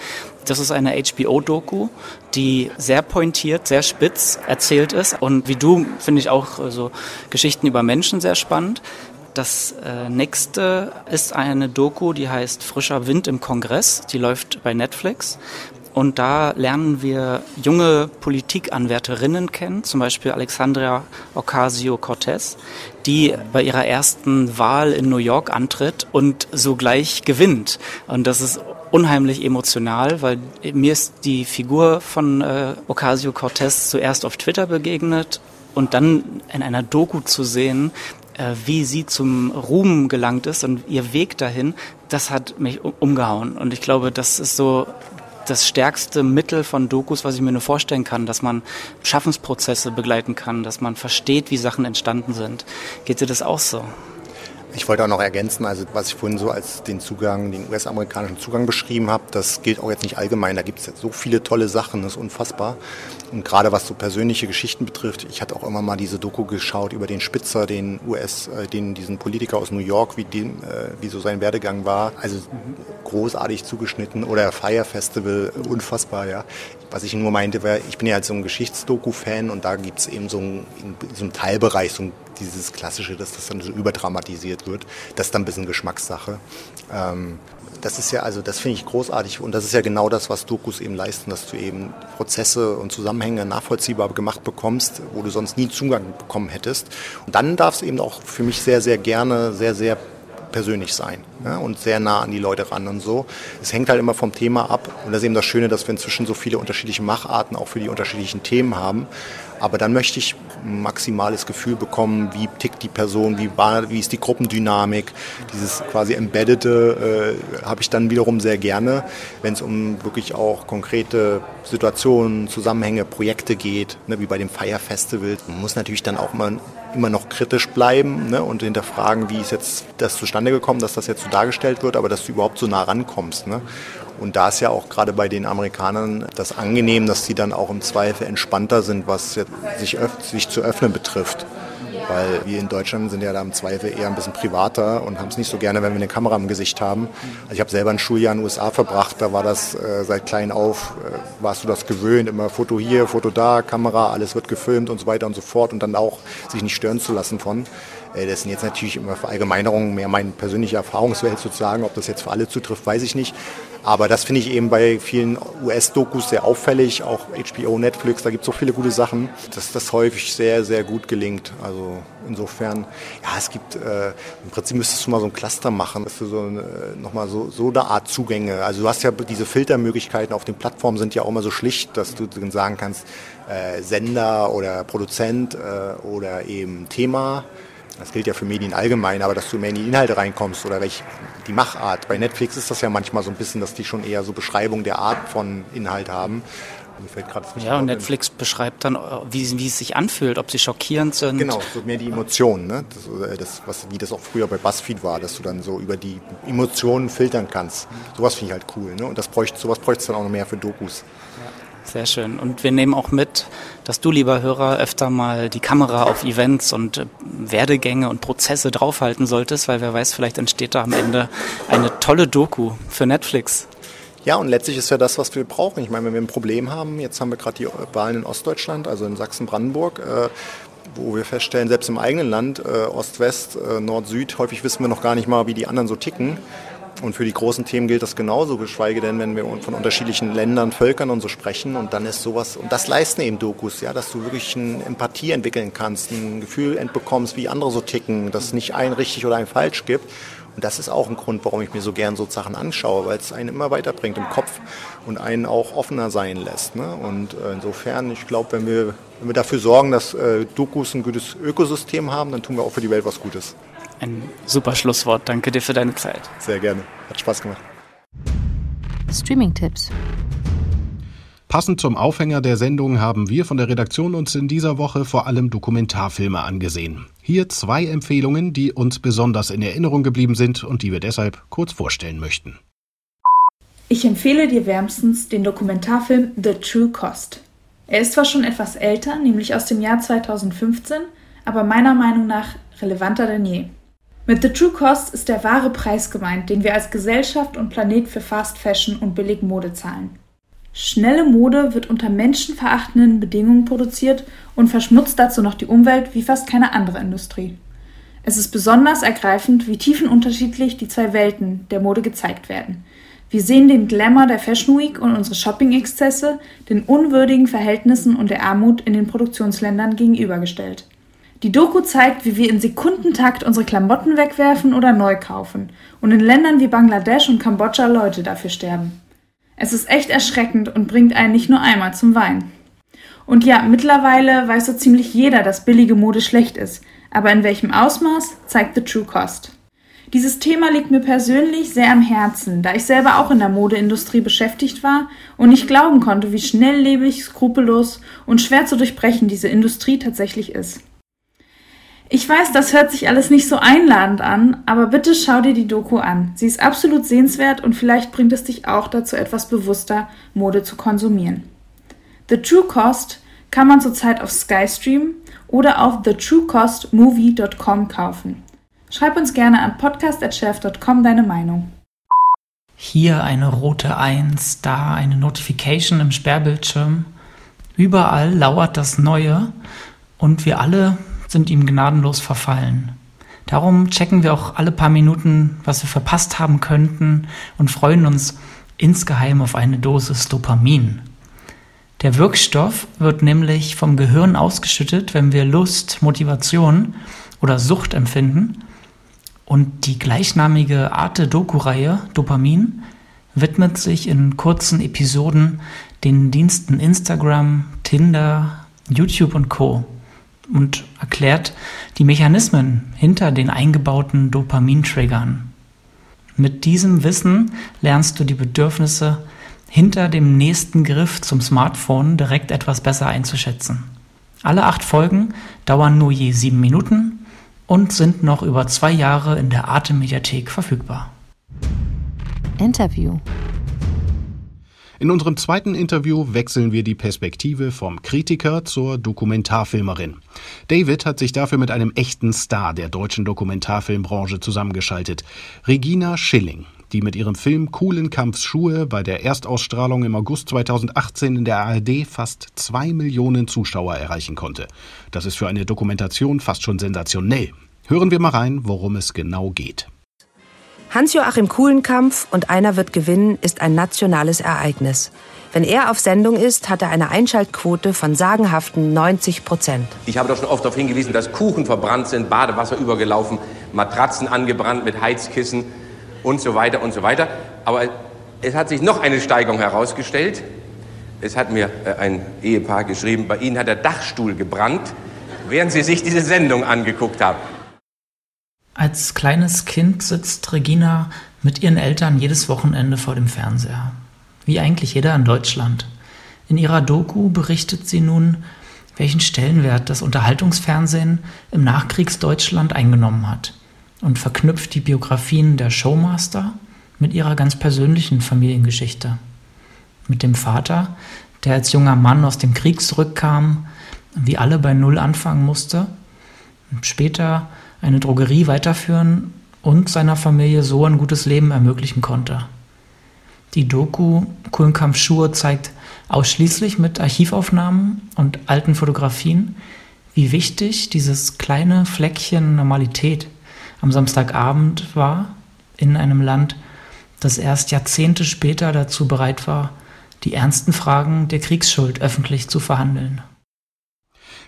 Das ist eine HBO-Doku, die sehr pointiert, sehr spitz erzählt ist. Und wie du finde ich auch so also Geschichten über Menschen sehr spannend. Das äh, nächste ist eine Doku, die heißt Frischer Wind im Kongress. Die läuft bei Netflix. Und da lernen wir junge Politikanwärterinnen kennen, zum Beispiel Alexandria Ocasio-Cortez, die bei ihrer ersten Wahl in New York antritt und sogleich gewinnt. Und das ist unheimlich emotional, weil mir ist die Figur von äh, Ocasio-Cortez zuerst auf Twitter begegnet und dann in einer Doku zu sehen, äh, wie sie zum Ruhm gelangt ist und ihr Weg dahin, das hat mich umgehauen. Und ich glaube, das ist so das stärkste Mittel von Dokus, was ich mir nur vorstellen kann, dass man Schaffensprozesse begleiten kann, dass man versteht, wie Sachen entstanden sind. Geht dir das auch so? Ich wollte auch noch ergänzen, also was ich vorhin so als den Zugang, den US-amerikanischen Zugang beschrieben habe, das gilt auch jetzt nicht allgemein. Da gibt es so viele tolle Sachen, das ist unfassbar. Und gerade was so persönliche Geschichten betrifft, ich hatte auch immer mal diese Doku geschaut über den Spitzer, den US, äh, den, diesen Politiker aus New York, wie, dem, äh, wie so sein Werdegang war. Also großartig zugeschnitten oder Fire Festival, unfassbar, ja. Was ich nur meinte, war, ich bin ja halt so ein Geschichtsdoku-Fan und da gibt es eben so, ein, so einen Teilbereich, so ein, dieses Klassische, dass das dann so überdramatisiert wird. Das ist dann ein bisschen Geschmackssache. Ähm, das ist ja, also das finde ich großartig und das ist ja genau das, was Dokus eben leisten, dass du eben Prozesse und Zusammenhänge nachvollziehbar gemacht bekommst, wo du sonst nie Zugang bekommen hättest. Und dann darf es eben auch für mich sehr, sehr gerne, sehr, sehr persönlich sein ja, und sehr nah an die Leute ran und so. Es hängt halt immer vom Thema ab und das ist eben das Schöne, dass wir inzwischen so viele unterschiedliche Macharten auch für die unterschiedlichen Themen haben. Aber dann möchte ich ein maximales Gefühl bekommen, wie tickt die Person, wie, war, wie ist die Gruppendynamik. Dieses quasi Embeddete äh, habe ich dann wiederum sehr gerne, wenn es um wirklich auch konkrete Situationen, Zusammenhänge, Projekte geht, ne, wie bei dem Fire Festival. Man muss natürlich dann auch mal immer noch kritisch bleiben ne, und hinterfragen, wie ist jetzt das zustande gekommen, dass das jetzt so dargestellt wird, aber dass du überhaupt so nah rankommst. Ne? Und da ist ja auch gerade bei den Amerikanern das angenehm, dass sie dann auch im Zweifel entspannter sind, was sich, sich zu öffnen betrifft. Weil wir in Deutschland sind ja da im Zweifel eher ein bisschen privater und haben es nicht so gerne, wenn wir eine Kamera im Gesicht haben. Also ich habe selber ein Schuljahr in den USA verbracht, da war das äh, seit klein auf, äh, warst du das gewöhnt, immer Foto hier, Foto da, Kamera, alles wird gefilmt und so weiter und so fort und dann auch sich nicht stören zu lassen von. Äh, das sind jetzt natürlich immer Verallgemeinerungen, mehr meine persönliche Erfahrungswelt sozusagen. Ob das jetzt für alle zutrifft, weiß ich nicht. Aber das finde ich eben bei vielen US-Dokus sehr auffällig, auch HBO, Netflix, da gibt es so viele gute Sachen, dass das häufig sehr, sehr gut gelingt. Also insofern, ja, es gibt, äh, im Prinzip müsstest du mal so ein Cluster machen, dass du so eine, nochmal so, so eine Art Zugänge, also du hast ja diese Filtermöglichkeiten auf den Plattformen sind ja auch immer so schlicht, dass du dann sagen kannst, äh, Sender oder Produzent äh, oder eben Thema das gilt ja für Medien allgemein, aber dass du mehr in die Inhalte reinkommst oder welch, die Machart. Bei Netflix ist das ja manchmal so ein bisschen, dass die schon eher so Beschreibung der Art von Inhalt haben. ja, und Netflix in. beschreibt dann, wie, wie, es sich anfühlt, ob sie schockierend sind. Genau, so mehr die Emotionen, ne? das, das, was, wie das auch früher bei BuzzFeed war, dass du dann so über die Emotionen filtern kannst. Sowas finde ich halt cool. Ne? Und das bräuchte, sowas bräuchte es dann auch noch mehr für Dokus. Ja. Sehr schön. Und wir nehmen auch mit, dass du, lieber Hörer, öfter mal die Kamera auf Events und äh, Werdegänge und Prozesse draufhalten solltest, weil wer weiß, vielleicht entsteht da am Ende eine tolle Doku für Netflix. Ja, und letztlich ist ja das, was wir brauchen. Ich meine, wenn wir ein Problem haben, jetzt haben wir gerade die Wahlen in Ostdeutschland, also in Sachsen-Brandenburg, äh, wo wir feststellen, selbst im eigenen Land, äh, Ost-West, äh, Nord-Süd, häufig wissen wir noch gar nicht mal, wie die anderen so ticken. Und für die großen Themen gilt das genauso, geschweige denn, wenn wir von unterschiedlichen Ländern, Völkern und so sprechen. Und dann ist sowas, und das leisten eben Dokus, ja, dass du wirklich eine Empathie entwickeln kannst, ein Gefühl entbekommst, wie andere so ticken, dass es nicht ein richtig oder ein falsch gibt. Und das ist auch ein Grund, warum ich mir so gern so Sachen anschaue, weil es einen immer weiterbringt im Kopf und einen auch offener sein lässt. Ne? Und äh, insofern, ich glaube, wenn wir, wenn wir dafür sorgen, dass äh, Dokus ein gutes Ökosystem haben, dann tun wir auch für die Welt was Gutes. Ein super Schlusswort. Danke dir für deine Zeit. Sehr gerne. Hat Spaß gemacht. Streaming-Tipps. Passend zum Aufhänger der Sendung haben wir von der Redaktion uns in dieser Woche vor allem Dokumentarfilme angesehen. Hier zwei Empfehlungen, die uns besonders in Erinnerung geblieben sind und die wir deshalb kurz vorstellen möchten. Ich empfehle dir wärmstens den Dokumentarfilm The True Cost. Er ist zwar schon etwas älter, nämlich aus dem Jahr 2015, aber meiner Meinung nach relevanter denn je. Mit The True Cost ist der wahre Preis gemeint, den wir als Gesellschaft und Planet für Fast Fashion und billig Mode zahlen. Schnelle Mode wird unter menschenverachtenden Bedingungen produziert und verschmutzt dazu noch die Umwelt wie fast keine andere Industrie. Es ist besonders ergreifend, wie tiefenunterschiedlich die zwei Welten der Mode gezeigt werden. Wir sehen den Glamour der Fashion Week und unsere Shopping-Exzesse den unwürdigen Verhältnissen und der Armut in den Produktionsländern gegenübergestellt. Die Doku zeigt, wie wir in Sekundentakt unsere Klamotten wegwerfen oder neu kaufen und in Ländern wie Bangladesch und Kambodscha Leute dafür sterben. Es ist echt erschreckend und bringt einen nicht nur einmal zum Weinen. Und ja, mittlerweile weiß so ziemlich jeder, dass billige Mode schlecht ist. Aber in welchem Ausmaß zeigt The True Cost. Dieses Thema liegt mir persönlich sehr am Herzen, da ich selber auch in der Modeindustrie beschäftigt war und nicht glauben konnte, wie schnelllebig, skrupellos und schwer zu durchbrechen diese Industrie tatsächlich ist. Ich weiß, das hört sich alles nicht so einladend an, aber bitte schau dir die Doku an. Sie ist absolut sehenswert und vielleicht bringt es dich auch dazu, etwas bewusster Mode zu konsumieren. The True Cost kann man zurzeit auf Skystream oder auf thetruecostmovie.com kaufen. Schreib uns gerne an podcast.chef.com deine Meinung. Hier eine rote Eins, da eine Notification im Sperrbildschirm. Überall lauert das Neue und wir alle sind ihm gnadenlos verfallen. Darum checken wir auch alle paar Minuten, was wir verpasst haben könnten und freuen uns insgeheim auf eine Dosis Dopamin. Der Wirkstoff wird nämlich vom Gehirn ausgeschüttet, wenn wir Lust, Motivation oder Sucht empfinden. Und die gleichnamige Arte-Doku-Reihe Dopamin widmet sich in kurzen Episoden den Diensten Instagram, Tinder, YouTube und Co und erklärt die Mechanismen hinter den eingebauten Dopamintriggern. Mit diesem Wissen lernst du die Bedürfnisse hinter dem nächsten Griff zum Smartphone direkt etwas besser einzuschätzen. Alle acht Folgen dauern nur je sieben Minuten und sind noch über zwei Jahre in der Arte-Mediathek verfügbar. Interview in unserem zweiten Interview wechseln wir die Perspektive vom Kritiker zur Dokumentarfilmerin. David hat sich dafür mit einem echten Star der deutschen Dokumentarfilmbranche zusammengeschaltet. Regina Schilling, die mit ihrem Film Coolen Kampfschuhe bei der Erstausstrahlung im August 2018 in der ARD fast zwei Millionen Zuschauer erreichen konnte. Das ist für eine Dokumentation fast schon sensationell. Hören wir mal rein, worum es genau geht. Hans-Joachim Kuhlenkampf und Einer wird gewinnen ist ein nationales Ereignis. Wenn er auf Sendung ist, hat er eine Einschaltquote von sagenhaften 90 Prozent. Ich habe doch schon oft darauf hingewiesen, dass Kuchen verbrannt sind, Badewasser übergelaufen, Matratzen angebrannt mit Heizkissen und so weiter und so weiter. Aber es hat sich noch eine Steigerung herausgestellt. Es hat mir äh, ein Ehepaar geschrieben, bei Ihnen hat der Dachstuhl gebrannt, während Sie sich diese Sendung angeguckt haben. Als kleines Kind sitzt Regina mit ihren Eltern jedes Wochenende vor dem Fernseher. Wie eigentlich jeder in Deutschland. In ihrer Doku berichtet sie nun, welchen Stellenwert das Unterhaltungsfernsehen im Nachkriegsdeutschland eingenommen hat und verknüpft die Biografien der Showmaster mit ihrer ganz persönlichen Familiengeschichte. Mit dem Vater, der als junger Mann aus dem Krieg zurückkam, wie alle bei Null anfangen musste, später eine Drogerie weiterführen und seiner Familie so ein gutes Leben ermöglichen konnte. Die Doku Kuhlenkampf Schuhe zeigt ausschließlich mit Archivaufnahmen und alten Fotografien, wie wichtig dieses kleine Fleckchen Normalität am Samstagabend war in einem Land, das erst Jahrzehnte später dazu bereit war, die ernsten Fragen der Kriegsschuld öffentlich zu verhandeln.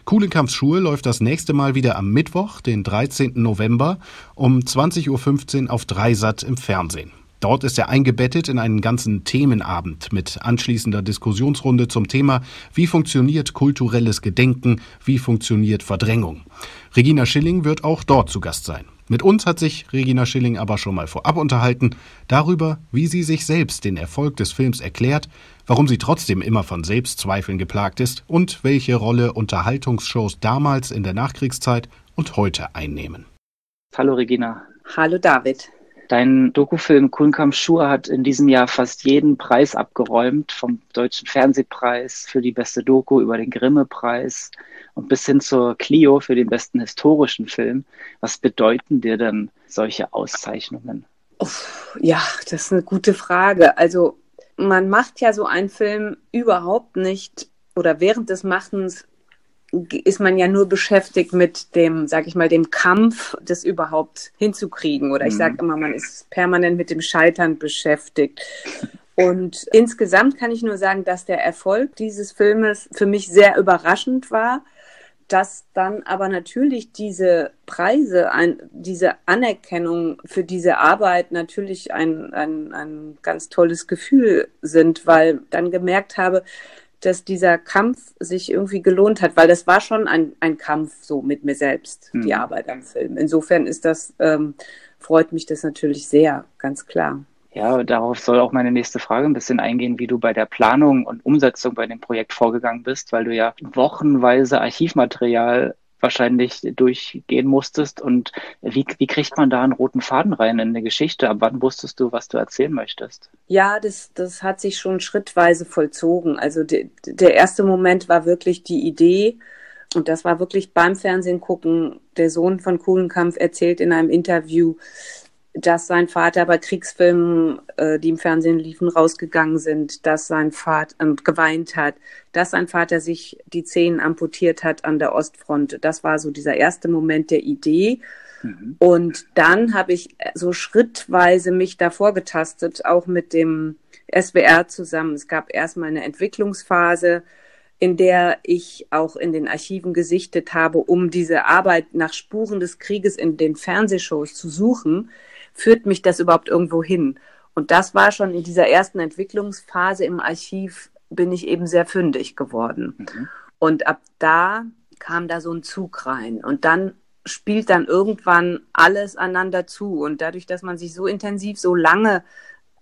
Kuhlenkamps Schuhe läuft das nächste Mal wieder am Mittwoch, den 13. November um 20.15 Uhr auf Dreisat im Fernsehen. Dort ist er eingebettet in einen ganzen Themenabend mit anschließender Diskussionsrunde zum Thema, wie funktioniert kulturelles Gedenken, wie funktioniert Verdrängung. Regina Schilling wird auch dort zu Gast sein. Mit uns hat sich Regina Schilling aber schon mal vorab unterhalten darüber, wie sie sich selbst den Erfolg des Films erklärt, warum sie trotzdem immer von Selbstzweifeln geplagt ist und welche Rolle Unterhaltungsshows damals in der Nachkriegszeit und heute einnehmen. Hallo Regina. Hallo David. Dein Dokufilm Kuhnkamp Schur hat in diesem Jahr fast jeden Preis abgeräumt, vom Deutschen Fernsehpreis für die beste Doku über den Grimme-Preis und bis hin zur Clio für den besten historischen Film. Was bedeuten dir denn solche Auszeichnungen? ja, das ist eine gute Frage. Also man macht ja so einen Film überhaupt nicht oder während des Machens ist man ja nur beschäftigt mit dem, sag ich mal, dem Kampf, das überhaupt hinzukriegen. Oder ich mhm. sage immer, man ist permanent mit dem Scheitern beschäftigt. Und insgesamt kann ich nur sagen, dass der Erfolg dieses Filmes für mich sehr überraschend war dass dann aber natürlich diese Preise, ein, diese Anerkennung für diese Arbeit natürlich ein, ein, ein ganz tolles Gefühl sind, weil dann gemerkt habe, dass dieser Kampf sich irgendwie gelohnt hat, weil das war schon ein, ein Kampf so mit mir selbst, mhm. die Arbeit am Film. Insofern ist das, ähm, freut mich das natürlich sehr, ganz klar. Ja, darauf soll auch meine nächste Frage ein bisschen eingehen, wie du bei der Planung und Umsetzung bei dem Projekt vorgegangen bist, weil du ja wochenweise Archivmaterial wahrscheinlich durchgehen musstest. Und wie, wie kriegt man da einen roten Faden rein in eine Geschichte? Ab wann wusstest du, was du erzählen möchtest? Ja, das, das hat sich schon schrittweise vollzogen. Also de, der erste Moment war wirklich die Idee. Und das war wirklich beim Fernsehen gucken. Der Sohn von Kuhlenkampf erzählt in einem Interview, dass sein Vater bei Kriegsfilmen, äh, die im Fernsehen liefen, rausgegangen sind, dass sein Vater äh, geweint hat, dass sein Vater sich die Zehen amputiert hat an der Ostfront. Das war so dieser erste Moment der Idee. Mhm. Und dann habe ich so schrittweise mich davor getastet, auch mit dem SWR zusammen. Es gab erstmal eine Entwicklungsphase, in der ich auch in den Archiven gesichtet habe, um diese Arbeit nach Spuren des Krieges in den Fernsehshows zu suchen führt mich das überhaupt irgendwo hin? Und das war schon in dieser ersten Entwicklungsphase im Archiv, bin ich eben sehr fündig geworden. Mhm. Und ab da kam da so ein Zug rein. Und dann spielt dann irgendwann alles einander zu. Und dadurch, dass man sich so intensiv, so lange,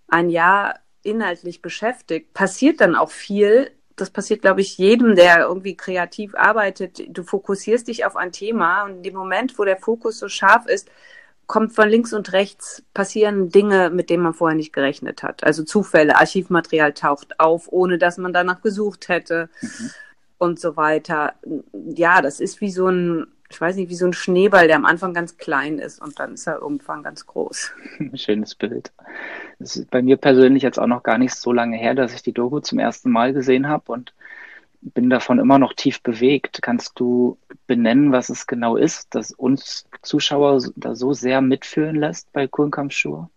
ein Jahr inhaltlich beschäftigt, passiert dann auch viel. Das passiert, glaube ich, jedem, der irgendwie kreativ arbeitet. Du fokussierst dich auf ein Thema und in dem Moment, wo der Fokus so scharf ist, kommt von links und rechts, passieren Dinge, mit denen man vorher nicht gerechnet hat. Also Zufälle, Archivmaterial taucht auf, ohne dass man danach gesucht hätte mhm. und so weiter. Ja, das ist wie so ein, ich weiß nicht, wie so ein Schneeball, der am Anfang ganz klein ist und dann ist er irgendwann ganz groß. Schönes Bild. Das ist bei mir persönlich jetzt auch noch gar nicht so lange her, dass ich die Doku zum ersten Mal gesehen habe und bin davon immer noch tief bewegt. Kannst du benennen, was es genau ist, das uns Zuschauer da so sehr mitfühlen lässt bei Kuhnkampfschur?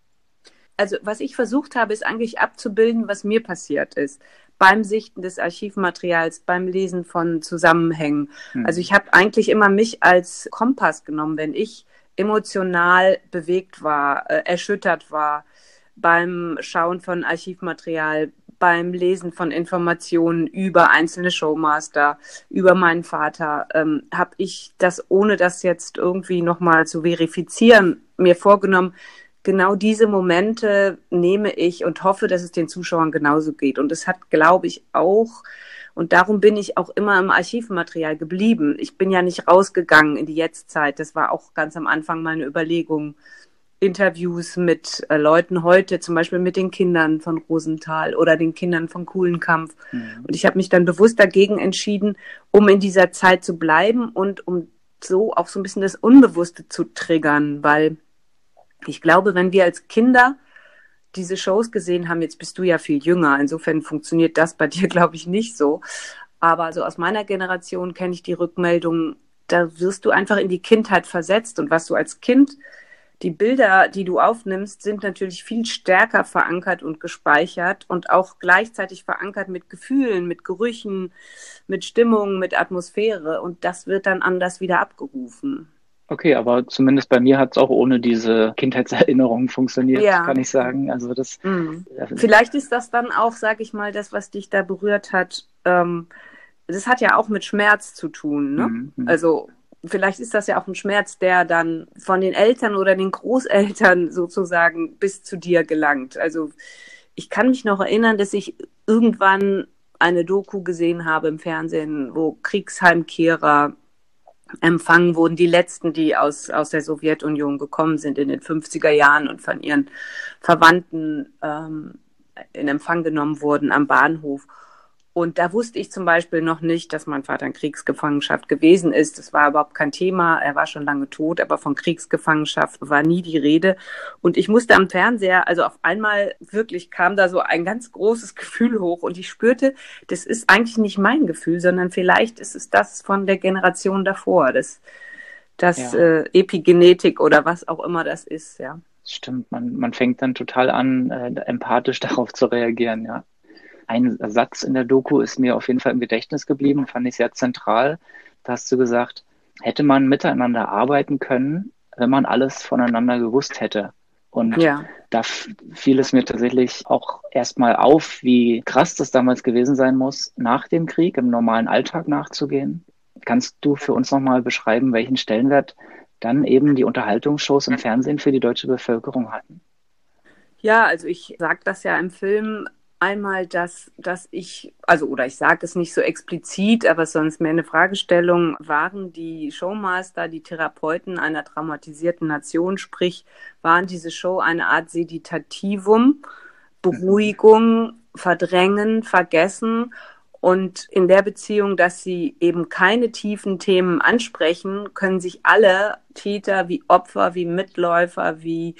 Also was ich versucht habe, ist eigentlich abzubilden, was mir passiert ist beim Sichten des Archivmaterials, beim Lesen von Zusammenhängen. Hm. Also ich habe eigentlich immer mich als Kompass genommen, wenn ich emotional bewegt war, äh, erschüttert war beim Schauen von Archivmaterial, beim Lesen von Informationen über einzelne Showmaster, über meinen Vater, ähm, habe ich das, ohne das jetzt irgendwie nochmal zu verifizieren, mir vorgenommen, genau diese Momente nehme ich und hoffe, dass es den Zuschauern genauso geht. Und es hat, glaube ich, auch, und darum bin ich auch immer im Archivmaterial geblieben. Ich bin ja nicht rausgegangen in die Jetztzeit. Das war auch ganz am Anfang meine Überlegung Interviews mit äh, Leuten heute, zum Beispiel mit den Kindern von Rosenthal oder den Kindern von Kuhlenkampf. Mhm. Und ich habe mich dann bewusst dagegen entschieden, um in dieser Zeit zu bleiben und um so auch so ein bisschen das Unbewusste zu triggern, weil ich glaube, wenn wir als Kinder diese Shows gesehen haben, jetzt bist du ja viel jünger, insofern funktioniert das bei dir, glaube ich, nicht so. Aber so aus meiner Generation kenne ich die Rückmeldung, da wirst du einfach in die Kindheit versetzt und was du als Kind die Bilder, die du aufnimmst, sind natürlich viel stärker verankert und gespeichert und auch gleichzeitig verankert mit Gefühlen, mit Gerüchen, mit Stimmung, mit Atmosphäre und das wird dann anders wieder abgerufen. Okay, aber zumindest bei mir hat es auch ohne diese Kindheitserinnerung funktioniert, ja. kann ich sagen. Also das. Mhm. Vielleicht ist das dann auch, sag ich mal, das, was dich da berührt hat. Ähm, das hat ja auch mit Schmerz zu tun. Ne? Mhm. Also vielleicht ist das ja auch ein Schmerz, der dann von den Eltern oder den Großeltern sozusagen bis zu dir gelangt. Also ich kann mich noch erinnern, dass ich irgendwann eine Doku gesehen habe im Fernsehen, wo Kriegsheimkehrer empfangen wurden, die letzten, die aus, aus der Sowjetunion gekommen sind in den 50er Jahren und von ihren Verwandten ähm, in Empfang genommen wurden am Bahnhof. Und da wusste ich zum Beispiel noch nicht, dass mein Vater in Kriegsgefangenschaft gewesen ist. Das war überhaupt kein Thema. Er war schon lange tot, aber von Kriegsgefangenschaft war nie die Rede. Und ich musste am Fernseher, also auf einmal wirklich kam da so ein ganz großes Gefühl hoch und ich spürte, das ist eigentlich nicht mein Gefühl, sondern vielleicht ist es das von der Generation davor, das, das ja. äh, Epigenetik oder was auch immer das ist, ja. Stimmt, man, man fängt dann total an, äh, empathisch darauf zu reagieren, ja. Ein Satz in der Doku ist mir auf jeden Fall im Gedächtnis geblieben, fand ich sehr zentral. Da hast du gesagt, hätte man miteinander arbeiten können, wenn man alles voneinander gewusst hätte. Und ja. da fiel es mir tatsächlich auch erstmal auf, wie krass das damals gewesen sein muss, nach dem Krieg im normalen Alltag nachzugehen. Kannst du für uns nochmal beschreiben, welchen Stellenwert dann eben die Unterhaltungsshows im Fernsehen für die deutsche Bevölkerung hatten? Ja, also ich sage das ja im Film einmal, dass, dass ich, also oder ich sage es nicht so explizit, aber sonst mehr eine Fragestellung, waren die Showmaster, die Therapeuten einer traumatisierten Nation, sprich, waren diese Show eine Art Seditativum, Beruhigung, Verdrängen, Vergessen und in der Beziehung, dass sie eben keine tiefen Themen ansprechen, können sich alle Täter wie Opfer, wie Mitläufer, wie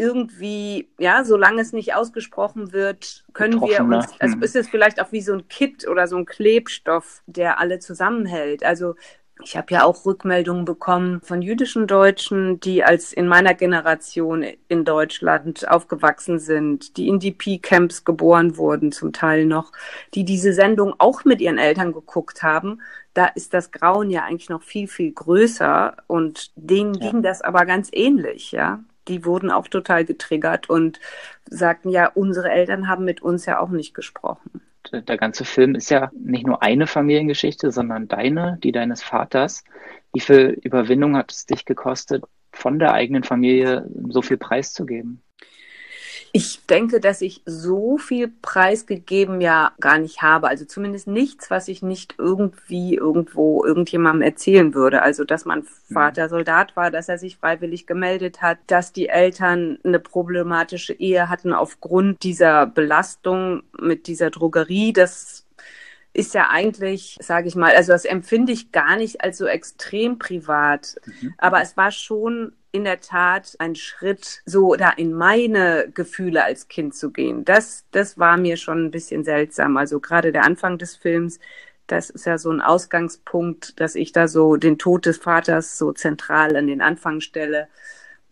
irgendwie, ja, solange es nicht ausgesprochen wird, können wir uns, also hm. ist es vielleicht auch wie so ein Kit oder so ein Klebstoff, der alle zusammenhält. Also ich habe ja auch Rückmeldungen bekommen von jüdischen Deutschen, die als in meiner Generation in Deutschland aufgewachsen sind, die in DP-Camps geboren wurden, zum Teil noch, die diese Sendung auch mit ihren Eltern geguckt haben. Da ist das Grauen ja eigentlich noch viel, viel größer und denen ja. ging das aber ganz ähnlich, ja die wurden auch total getriggert und sagten ja, unsere Eltern haben mit uns ja auch nicht gesprochen. Der ganze Film ist ja nicht nur eine Familiengeschichte, sondern deine, die deines Vaters. Wie viel Überwindung hat es dich gekostet, von der eigenen Familie so viel preiszugeben? Ich denke, dass ich so viel preisgegeben ja gar nicht habe. Also zumindest nichts, was ich nicht irgendwie irgendwo irgendjemandem erzählen würde. Also, dass mein mhm. Vater Soldat war, dass er sich freiwillig gemeldet hat, dass die Eltern eine problematische Ehe hatten aufgrund dieser Belastung mit dieser Drogerie. Das ist ja eigentlich, sage ich mal, also das empfinde ich gar nicht als so extrem privat. Mhm. Aber es war schon in der Tat ein Schritt, so da in meine Gefühle als Kind zu gehen. Das, das war mir schon ein bisschen seltsam. Also gerade der Anfang des Films, das ist ja so ein Ausgangspunkt, dass ich da so den Tod des Vaters so zentral an den Anfang stelle.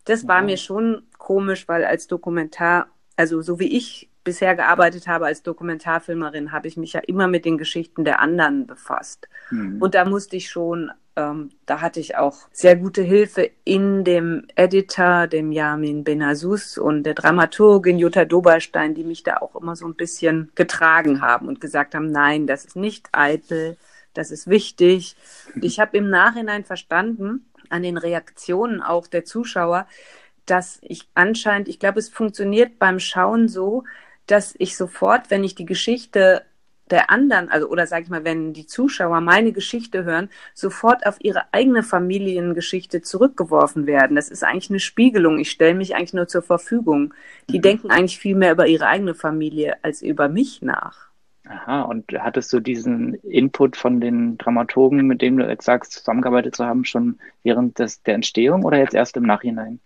Das war ja. mir schon komisch, weil als Dokumentar, also so wie ich bisher gearbeitet habe als Dokumentarfilmerin, habe ich mich ja immer mit den Geschichten der anderen befasst. Mhm. Und da musste ich schon ähm, da hatte ich auch sehr gute Hilfe in dem Editor, dem Yamin Benazus und der Dramaturgin Jutta Doberstein, die mich da auch immer so ein bisschen getragen haben und gesagt haben, nein, das ist nicht eitel, das ist wichtig. Und ich habe im Nachhinein verstanden, an den Reaktionen auch der Zuschauer, dass ich anscheinend, ich glaube, es funktioniert beim Schauen so, dass ich sofort, wenn ich die Geschichte der anderen, also oder sage ich mal, wenn die Zuschauer meine Geschichte hören, sofort auf ihre eigene Familiengeschichte zurückgeworfen werden. Das ist eigentlich eine Spiegelung. Ich stelle mich eigentlich nur zur Verfügung. Die mhm. denken eigentlich viel mehr über ihre eigene Familie als über mich nach. Aha, und hattest du diesen Input von den Dramaturgen, mit denen du jetzt sagst, zusammengearbeitet zu haben, schon während des, der Entstehung oder jetzt erst im Nachhinein?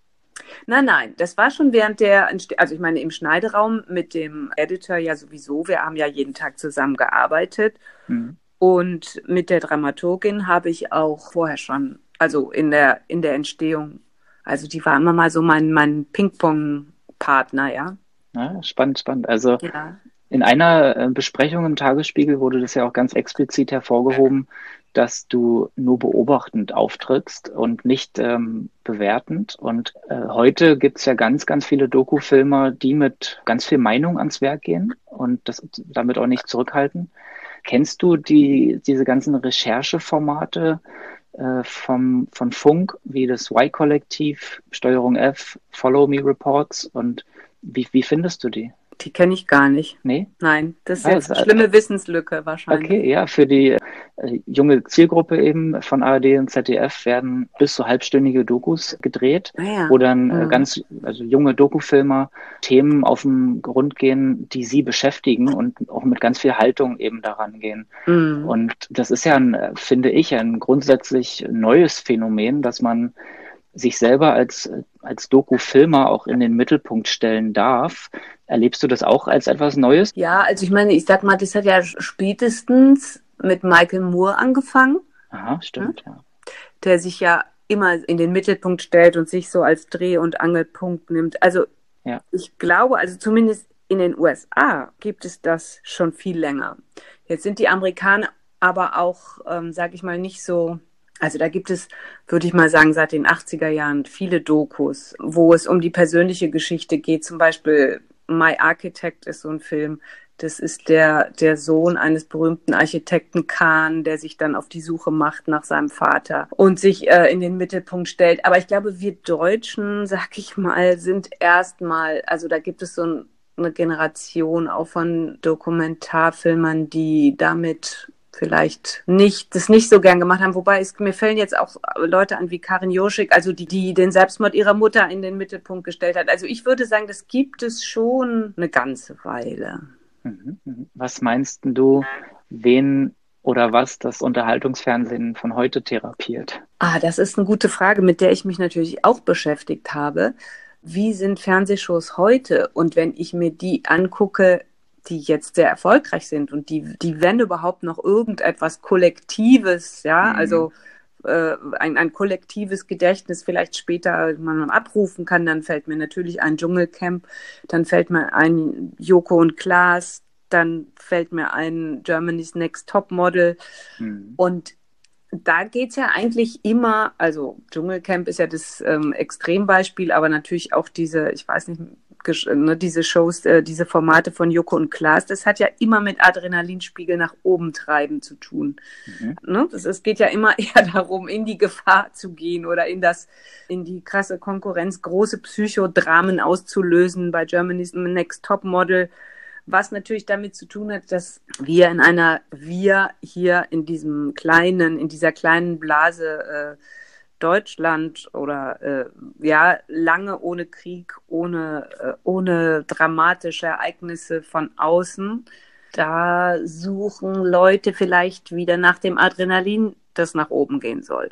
Nein, nein, das war schon während der, also ich meine im Schneideraum mit dem Editor ja sowieso, wir haben ja jeden Tag zusammengearbeitet mhm. und mit der Dramaturgin habe ich auch vorher schon, also in der, in der Entstehung, also die war immer mal so mein, mein Ping-Pong-Partner, ja. ja. Spannend, spannend. Also ja. in einer äh, Besprechung im Tagesspiegel wurde das ja auch ganz explizit hervorgehoben, dass du nur beobachtend auftrittst und nicht ähm, bewertend. Und äh, heute gibt's ja ganz, ganz viele Doku-Filme, die mit ganz viel Meinung ans Werk gehen und das damit auch nicht zurückhalten. Kennst du die, diese ganzen Rechercheformate, äh, vom, von Funk, wie das Y-Kollektiv, Steuerung F, Follow Me Reports und wie, wie findest du die? Die kenne ich gar nicht. Nee? Nein, das ist jetzt eine schlimme Wissenslücke wahrscheinlich. Okay, ja, für die äh, junge Zielgruppe eben von ARD und ZDF werden bis zu halbstündige Dokus gedreht, Ah ja. wo dann äh, Mhm. ganz, also junge Dokufilmer Themen auf den Grund gehen, die sie beschäftigen und auch mit ganz viel Haltung eben daran gehen. Mhm. Und das ist ja, ein, äh, finde ich, ein grundsätzlich neues Phänomen, dass man sich selber als, als Doku-Filmer auch in den Mittelpunkt stellen darf. Erlebst du das auch als etwas Neues? Ja, also ich meine, ich sag mal, das hat ja spätestens mit Michael Moore angefangen, Aha, stimmt, ja. der sich ja immer in den Mittelpunkt stellt und sich so als Dreh- und Angelpunkt nimmt. Also Ja. ich glaube, also zumindest in den USA gibt es das schon viel länger. Jetzt sind die Amerikaner aber auch, ähm, sag ich mal, nicht so. Also da gibt es, würde ich mal sagen, seit den 80er Jahren viele Dokus, wo es um die persönliche Geschichte geht. Zum Beispiel My Architect ist so ein Film. Das ist der, der Sohn eines berühmten Architekten Kahn, der sich dann auf die Suche macht nach seinem Vater und sich äh, in den Mittelpunkt stellt. Aber ich glaube, wir Deutschen, sag ich mal, sind erstmal, also da gibt es so ein, eine Generation auch von Dokumentarfilmern, die damit vielleicht nicht, das nicht so gern gemacht haben. Wobei es, mir fällen jetzt auch Leute an wie Karin Joschik, also die, die den Selbstmord ihrer Mutter in den Mittelpunkt gestellt hat. Also ich würde sagen, das gibt es schon eine ganze Weile. Mhm, mhm. Was meinst du, wen oder was das Unterhaltungsfernsehen von heute therapiert? Ah, das ist eine gute Frage, mit der ich mich natürlich auch beschäftigt habe. Wie sind Fernsehshows heute? Und wenn ich mir die angucke, die jetzt sehr erfolgreich sind und die, die wenn überhaupt noch irgendetwas Kollektives, ja, Mhm. also äh, ein, ein kollektives Gedächtnis vielleicht später man abrufen kann, dann fällt mir natürlich ein Dschungelcamp, dann fällt mir ein Joko und Klaas, dann fällt mir ein Germany's Next Top Model Mhm. und da geht's ja eigentlich immer, also Dschungelcamp ist ja das ähm, Extrembeispiel, aber natürlich auch diese, ich weiß nicht, ne, diese Shows, äh, diese Formate von Joko und Klaas, das hat ja immer mit Adrenalinspiegel nach oben treiben zu tun. Mhm. Ne? Das, es geht ja immer eher darum, in die Gefahr zu gehen oder in das, in die krasse Konkurrenz, große Psychodramen auszulösen bei Germany's Next Top Model was natürlich damit zu tun hat, dass wir in einer, wir hier in diesem kleinen, in dieser kleinen Blase äh, Deutschland oder äh, ja, lange ohne Krieg, ohne, äh, ohne dramatische Ereignisse von außen, da suchen Leute vielleicht wieder nach dem Adrenalin, das nach oben gehen soll.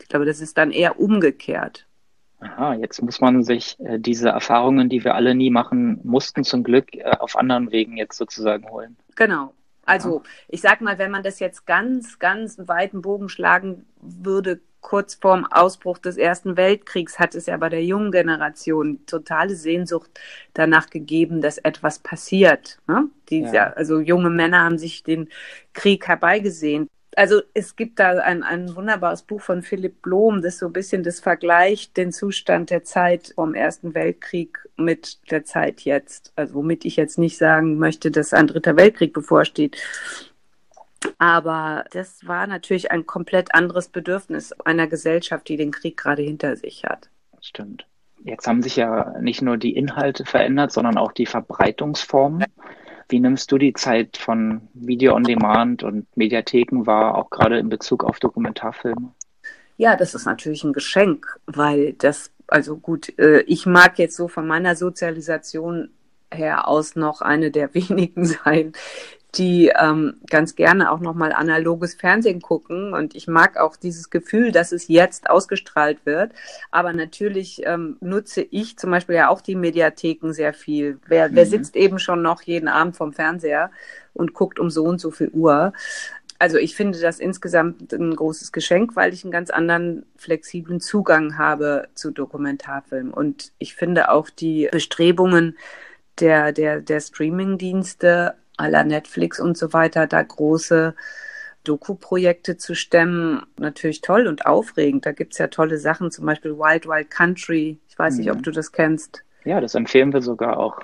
Ich glaube, das ist dann eher umgekehrt. Aha, jetzt muss man sich äh, diese Erfahrungen, die wir alle nie machen mussten, zum Glück äh, auf anderen Wegen jetzt sozusagen holen. Genau. Also ich sag mal, wenn man das jetzt ganz, ganz weiten Bogen schlagen würde, kurz vorm Ausbruch des Ersten Weltkriegs hat es ja bei der jungen Generation totale Sehnsucht danach gegeben, dass etwas passiert. Ne? Die, Ja. ja. Also junge Männer haben sich den Krieg herbeigesehnt. Also es gibt da ein, ein wunderbares Buch von Philipp Blom, das so ein bisschen das vergleicht, den Zustand der Zeit vom Ersten Weltkrieg mit der Zeit jetzt. Also womit ich jetzt nicht sagen möchte, dass ein dritter Weltkrieg bevorsteht. Aber das war natürlich ein komplett anderes Bedürfnis einer Gesellschaft, die den Krieg gerade hinter sich hat. Stimmt. Jetzt haben sich ja nicht nur die Inhalte verändert, sondern auch die Verbreitungsformen. Wie nimmst du die Zeit von Video on Demand und Mediatheken wahr, auch gerade in Bezug auf Dokumentarfilme? Ja, das ist natürlich ein Geschenk, weil das, also gut, äh, ich mag jetzt so von meiner Sozialisation her aus noch eine der wenigen sein, die ähm, ganz gerne auch nochmal analoges Fernsehen gucken. Und ich mag auch dieses Gefühl, dass es jetzt ausgestrahlt wird. Aber natürlich ähm, nutze ich zum Beispiel ja auch die Mediatheken sehr viel. Wer, wer Mhm. sitzt eben schon noch jeden Abend vom Fernseher und guckt um so und so viel Uhr? Also ich finde das insgesamt ein großes Geschenk, weil ich einen ganz anderen flexiblen Zugang habe zu Dokumentarfilmen. Und ich finde auch die Bestrebungen der, der, der Streaming-Dienste aller Netflix und so weiter, da große Doku-Projekte zu stemmen, natürlich toll und aufregend. Da gibt's ja tolle Sachen, zum Beispiel Wild Wild Country. Ich weiß nicht, Mhm. ob du das kennst. Ja, das empfehlen wir sogar auch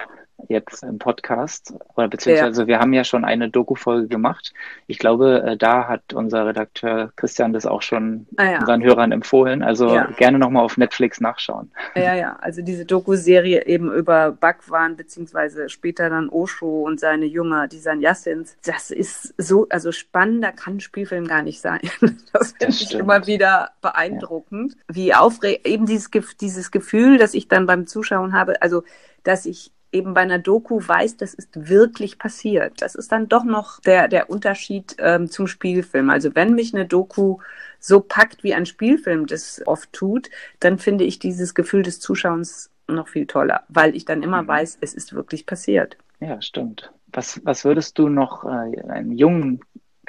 jetzt im Podcast. Oder beziehungsweise ja. wir haben ja schon eine Doku-Folge gemacht. Ich glaube, äh, da hat unser Redakteur Christian das auch schon ah, ja. unseren Hörern empfohlen. Also ja. gerne nochmal auf Netflix nachschauen. Ja, ja, also diese Doku-Serie eben über Bhagwan, beziehungsweise später dann Osho und seine Jünger, die Sannyasins. Das ist so, also spannender kann Spielfilm gar nicht sein. Das finde ich immer wieder beeindruckend, wie aufregend, eben dieses, dieses Gefühl, das ich dann beim Zuschauen habe, also dass ich eben bei einer Doku weiß, das ist wirklich passiert. Das ist dann doch noch der, der Unterschied ähm, zum Spielfilm. Also wenn mich eine Doku so packt, wie ein Spielfilm das oft tut, dann finde ich dieses Gefühl des Zuschauens noch viel toller, weil ich dann immer mhm. weiß, es ist wirklich passiert. Ja, stimmt. Was, was würdest du noch äh, einem jungen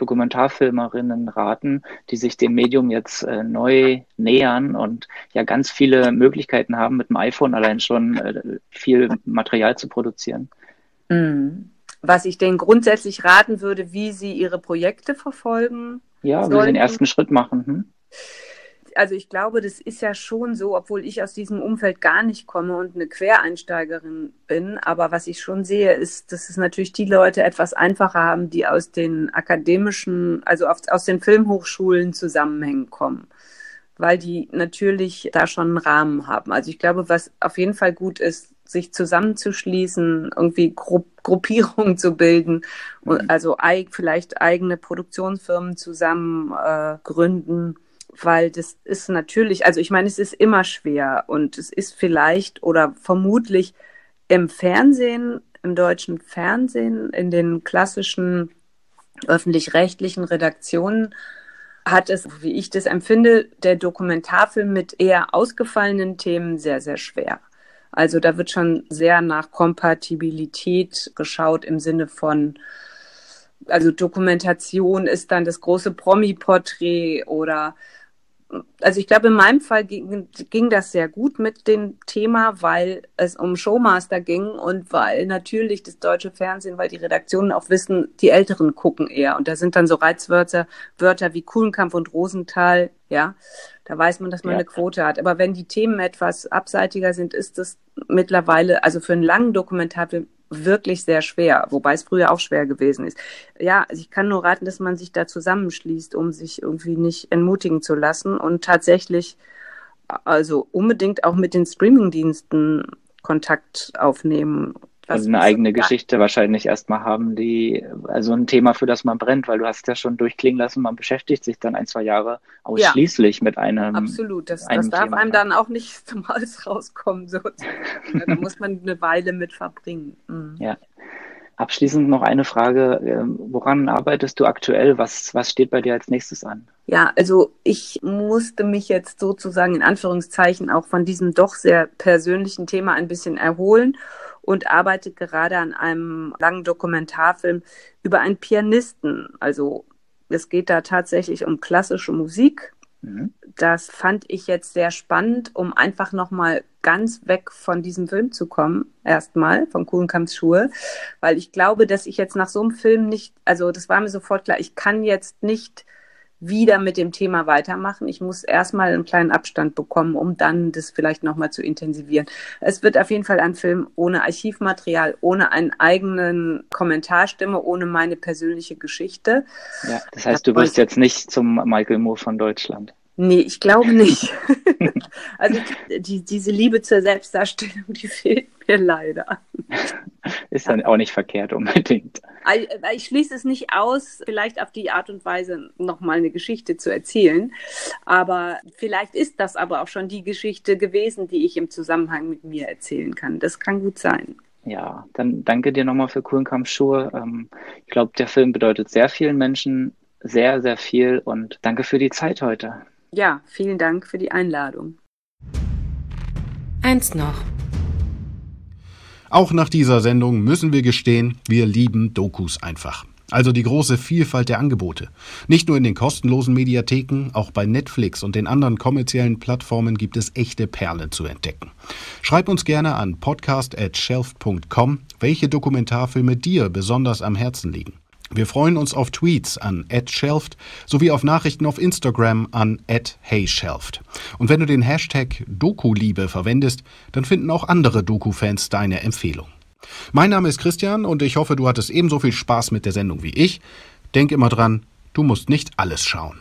Dokumentarfilmerinnen raten, die sich dem Medium jetzt äh, neu nähern und ja ganz viele Möglichkeiten haben, mit dem iPhone allein schon äh, viel Material zu produzieren? Mhm. Was ich denen grundsätzlich raten würde, wie sie ihre Projekte verfolgen. Ja, wie sie den ersten Schritt machen. Hm? Also ich glaube, das ist ja schon so, obwohl ich aus diesem Umfeld gar nicht komme und eine Quereinsteigerin bin. Aber was ich schon sehe, ist, dass es natürlich die Leute etwas einfacher haben, die aus den akademischen, also aus den Filmhochschulen Zusammenhängen kommen. Weil die natürlich da schon einen Rahmen haben. Also ich glaube, was auf jeden Fall gut ist, sich zusammenzuschließen, irgendwie Gru Gruppierungen zu bilden, mhm. also vielleicht eigene Produktionsfirmen zusammen äh, gründen weil das ist natürlich, also ich meine, es ist immer schwer und es ist vielleicht oder vermutlich im Fernsehen, im deutschen Fernsehen, in den klassischen öffentlich-rechtlichen Redaktionen hat es, wie ich das empfinde, der Dokumentarfilm mit eher ausgefallenen Themen sehr, sehr schwer. Also da wird schon sehr nach Kompatibilität geschaut im Sinne von, also Dokumentation ist dann das große Promi-Porträt oder also ich glaube, in meinem Fall ging, ging das sehr gut mit dem Thema, weil es um Showmaster ging und weil natürlich das deutsche Fernsehen, weil die Redaktionen auch wissen, die Älteren gucken eher. Und da sind dann so Reizwörter, Wörter wie Kuhlenkampf und Rosenthal, ja. Da weiß man, dass man ja. eine Quote hat. Aber wenn die Themen etwas abseitiger sind, ist das mittlerweile, also für einen langen Dokumentarfilm, wirklich sehr schwer, wobei es früher auch schwer gewesen ist. Ja, ich kann nur raten, dass man sich da zusammenschließt, um sich irgendwie nicht entmutigen zu lassen und tatsächlich also unbedingt auch mit den Streamingdiensten Kontakt aufnehmen also eine eigene Geschichte wahrscheinlich erstmal haben, die, also ein Thema, für das man brennt, weil du hast ja schon durchklingen lassen, man beschäftigt sich dann ein, zwei Jahre ausschließlich ja, mit einem. Absolut, das, einem das darf Thema. einem dann auch nicht zum Hals rauskommen. So. da muss man eine Weile mit verbringen. Mhm. Ja. Abschließend noch eine Frage. Ähm, woran arbeitest du aktuell? Was, was steht bei dir als nächstes an? Ja, also ich musste mich jetzt sozusagen in Anführungszeichen auch von diesem doch sehr persönlichen Thema ein bisschen erholen und arbeitet gerade an einem langen Dokumentarfilm über einen Pianisten. Also es geht da tatsächlich um klassische Musik. Mhm. Das fand ich jetzt sehr spannend, um einfach nochmal ganz weg von diesem Film zu kommen, erstmal von Kuhlenkamps Schuhe, weil ich glaube, dass ich jetzt nach so einem Film nicht, also das war mir sofort klar, ich kann jetzt nicht wieder mit dem Thema weitermachen. Ich muss erstmal einen kleinen Abstand bekommen, um dann das vielleicht nochmal zu intensivieren. Es wird auf jeden Fall ein Film ohne Archivmaterial, ohne einen eigenen Kommentarstimme, ohne meine persönliche Geschichte. Ja, das heißt, du wirst jetzt nicht zum Michael Moore von Deutschland. Nee, ich glaube nicht. also die, diese Liebe zur Selbstdarstellung, die fehlt mir leider. Ist dann auch nicht verkehrt unbedingt. Ich schließe es nicht aus, vielleicht auf die Art und Weise nochmal eine Geschichte zu erzählen. Aber vielleicht ist das aber auch schon die Geschichte gewesen, die ich im Zusammenhang mit mir erzählen kann. Das kann gut sein. Ja, dann danke dir nochmal für Kuhlenkamp Schuhe. Ähm, ich glaube, der Film bedeutet sehr vielen Menschen sehr, sehr viel und danke für die Zeit heute. Ja, vielen Dank für die Einladung. Eins noch. Auch nach dieser Sendung müssen wir gestehen, wir lieben Dokus einfach. Also die große Vielfalt der Angebote. Nicht nur in den kostenlosen Mediatheken, auch bei Netflix und den anderen kommerziellen Plattformen gibt es echte Perlen zu entdecken. Schreib uns gerne an podcast@shelf.com, welche Dokumentarfilme dir besonders am Herzen liegen. Wir freuen uns auf Tweets an @shelft sowie auf Nachrichten auf Instagram an @heyshelft. Und wenn du den Hashtag Dokuliebe verwendest, dann finden auch andere Doku-Fans deine Empfehlung. Mein Name ist Christian und ich hoffe, du hattest ebenso viel Spaß mit der Sendung wie ich. Denk immer dran, du musst nicht alles schauen.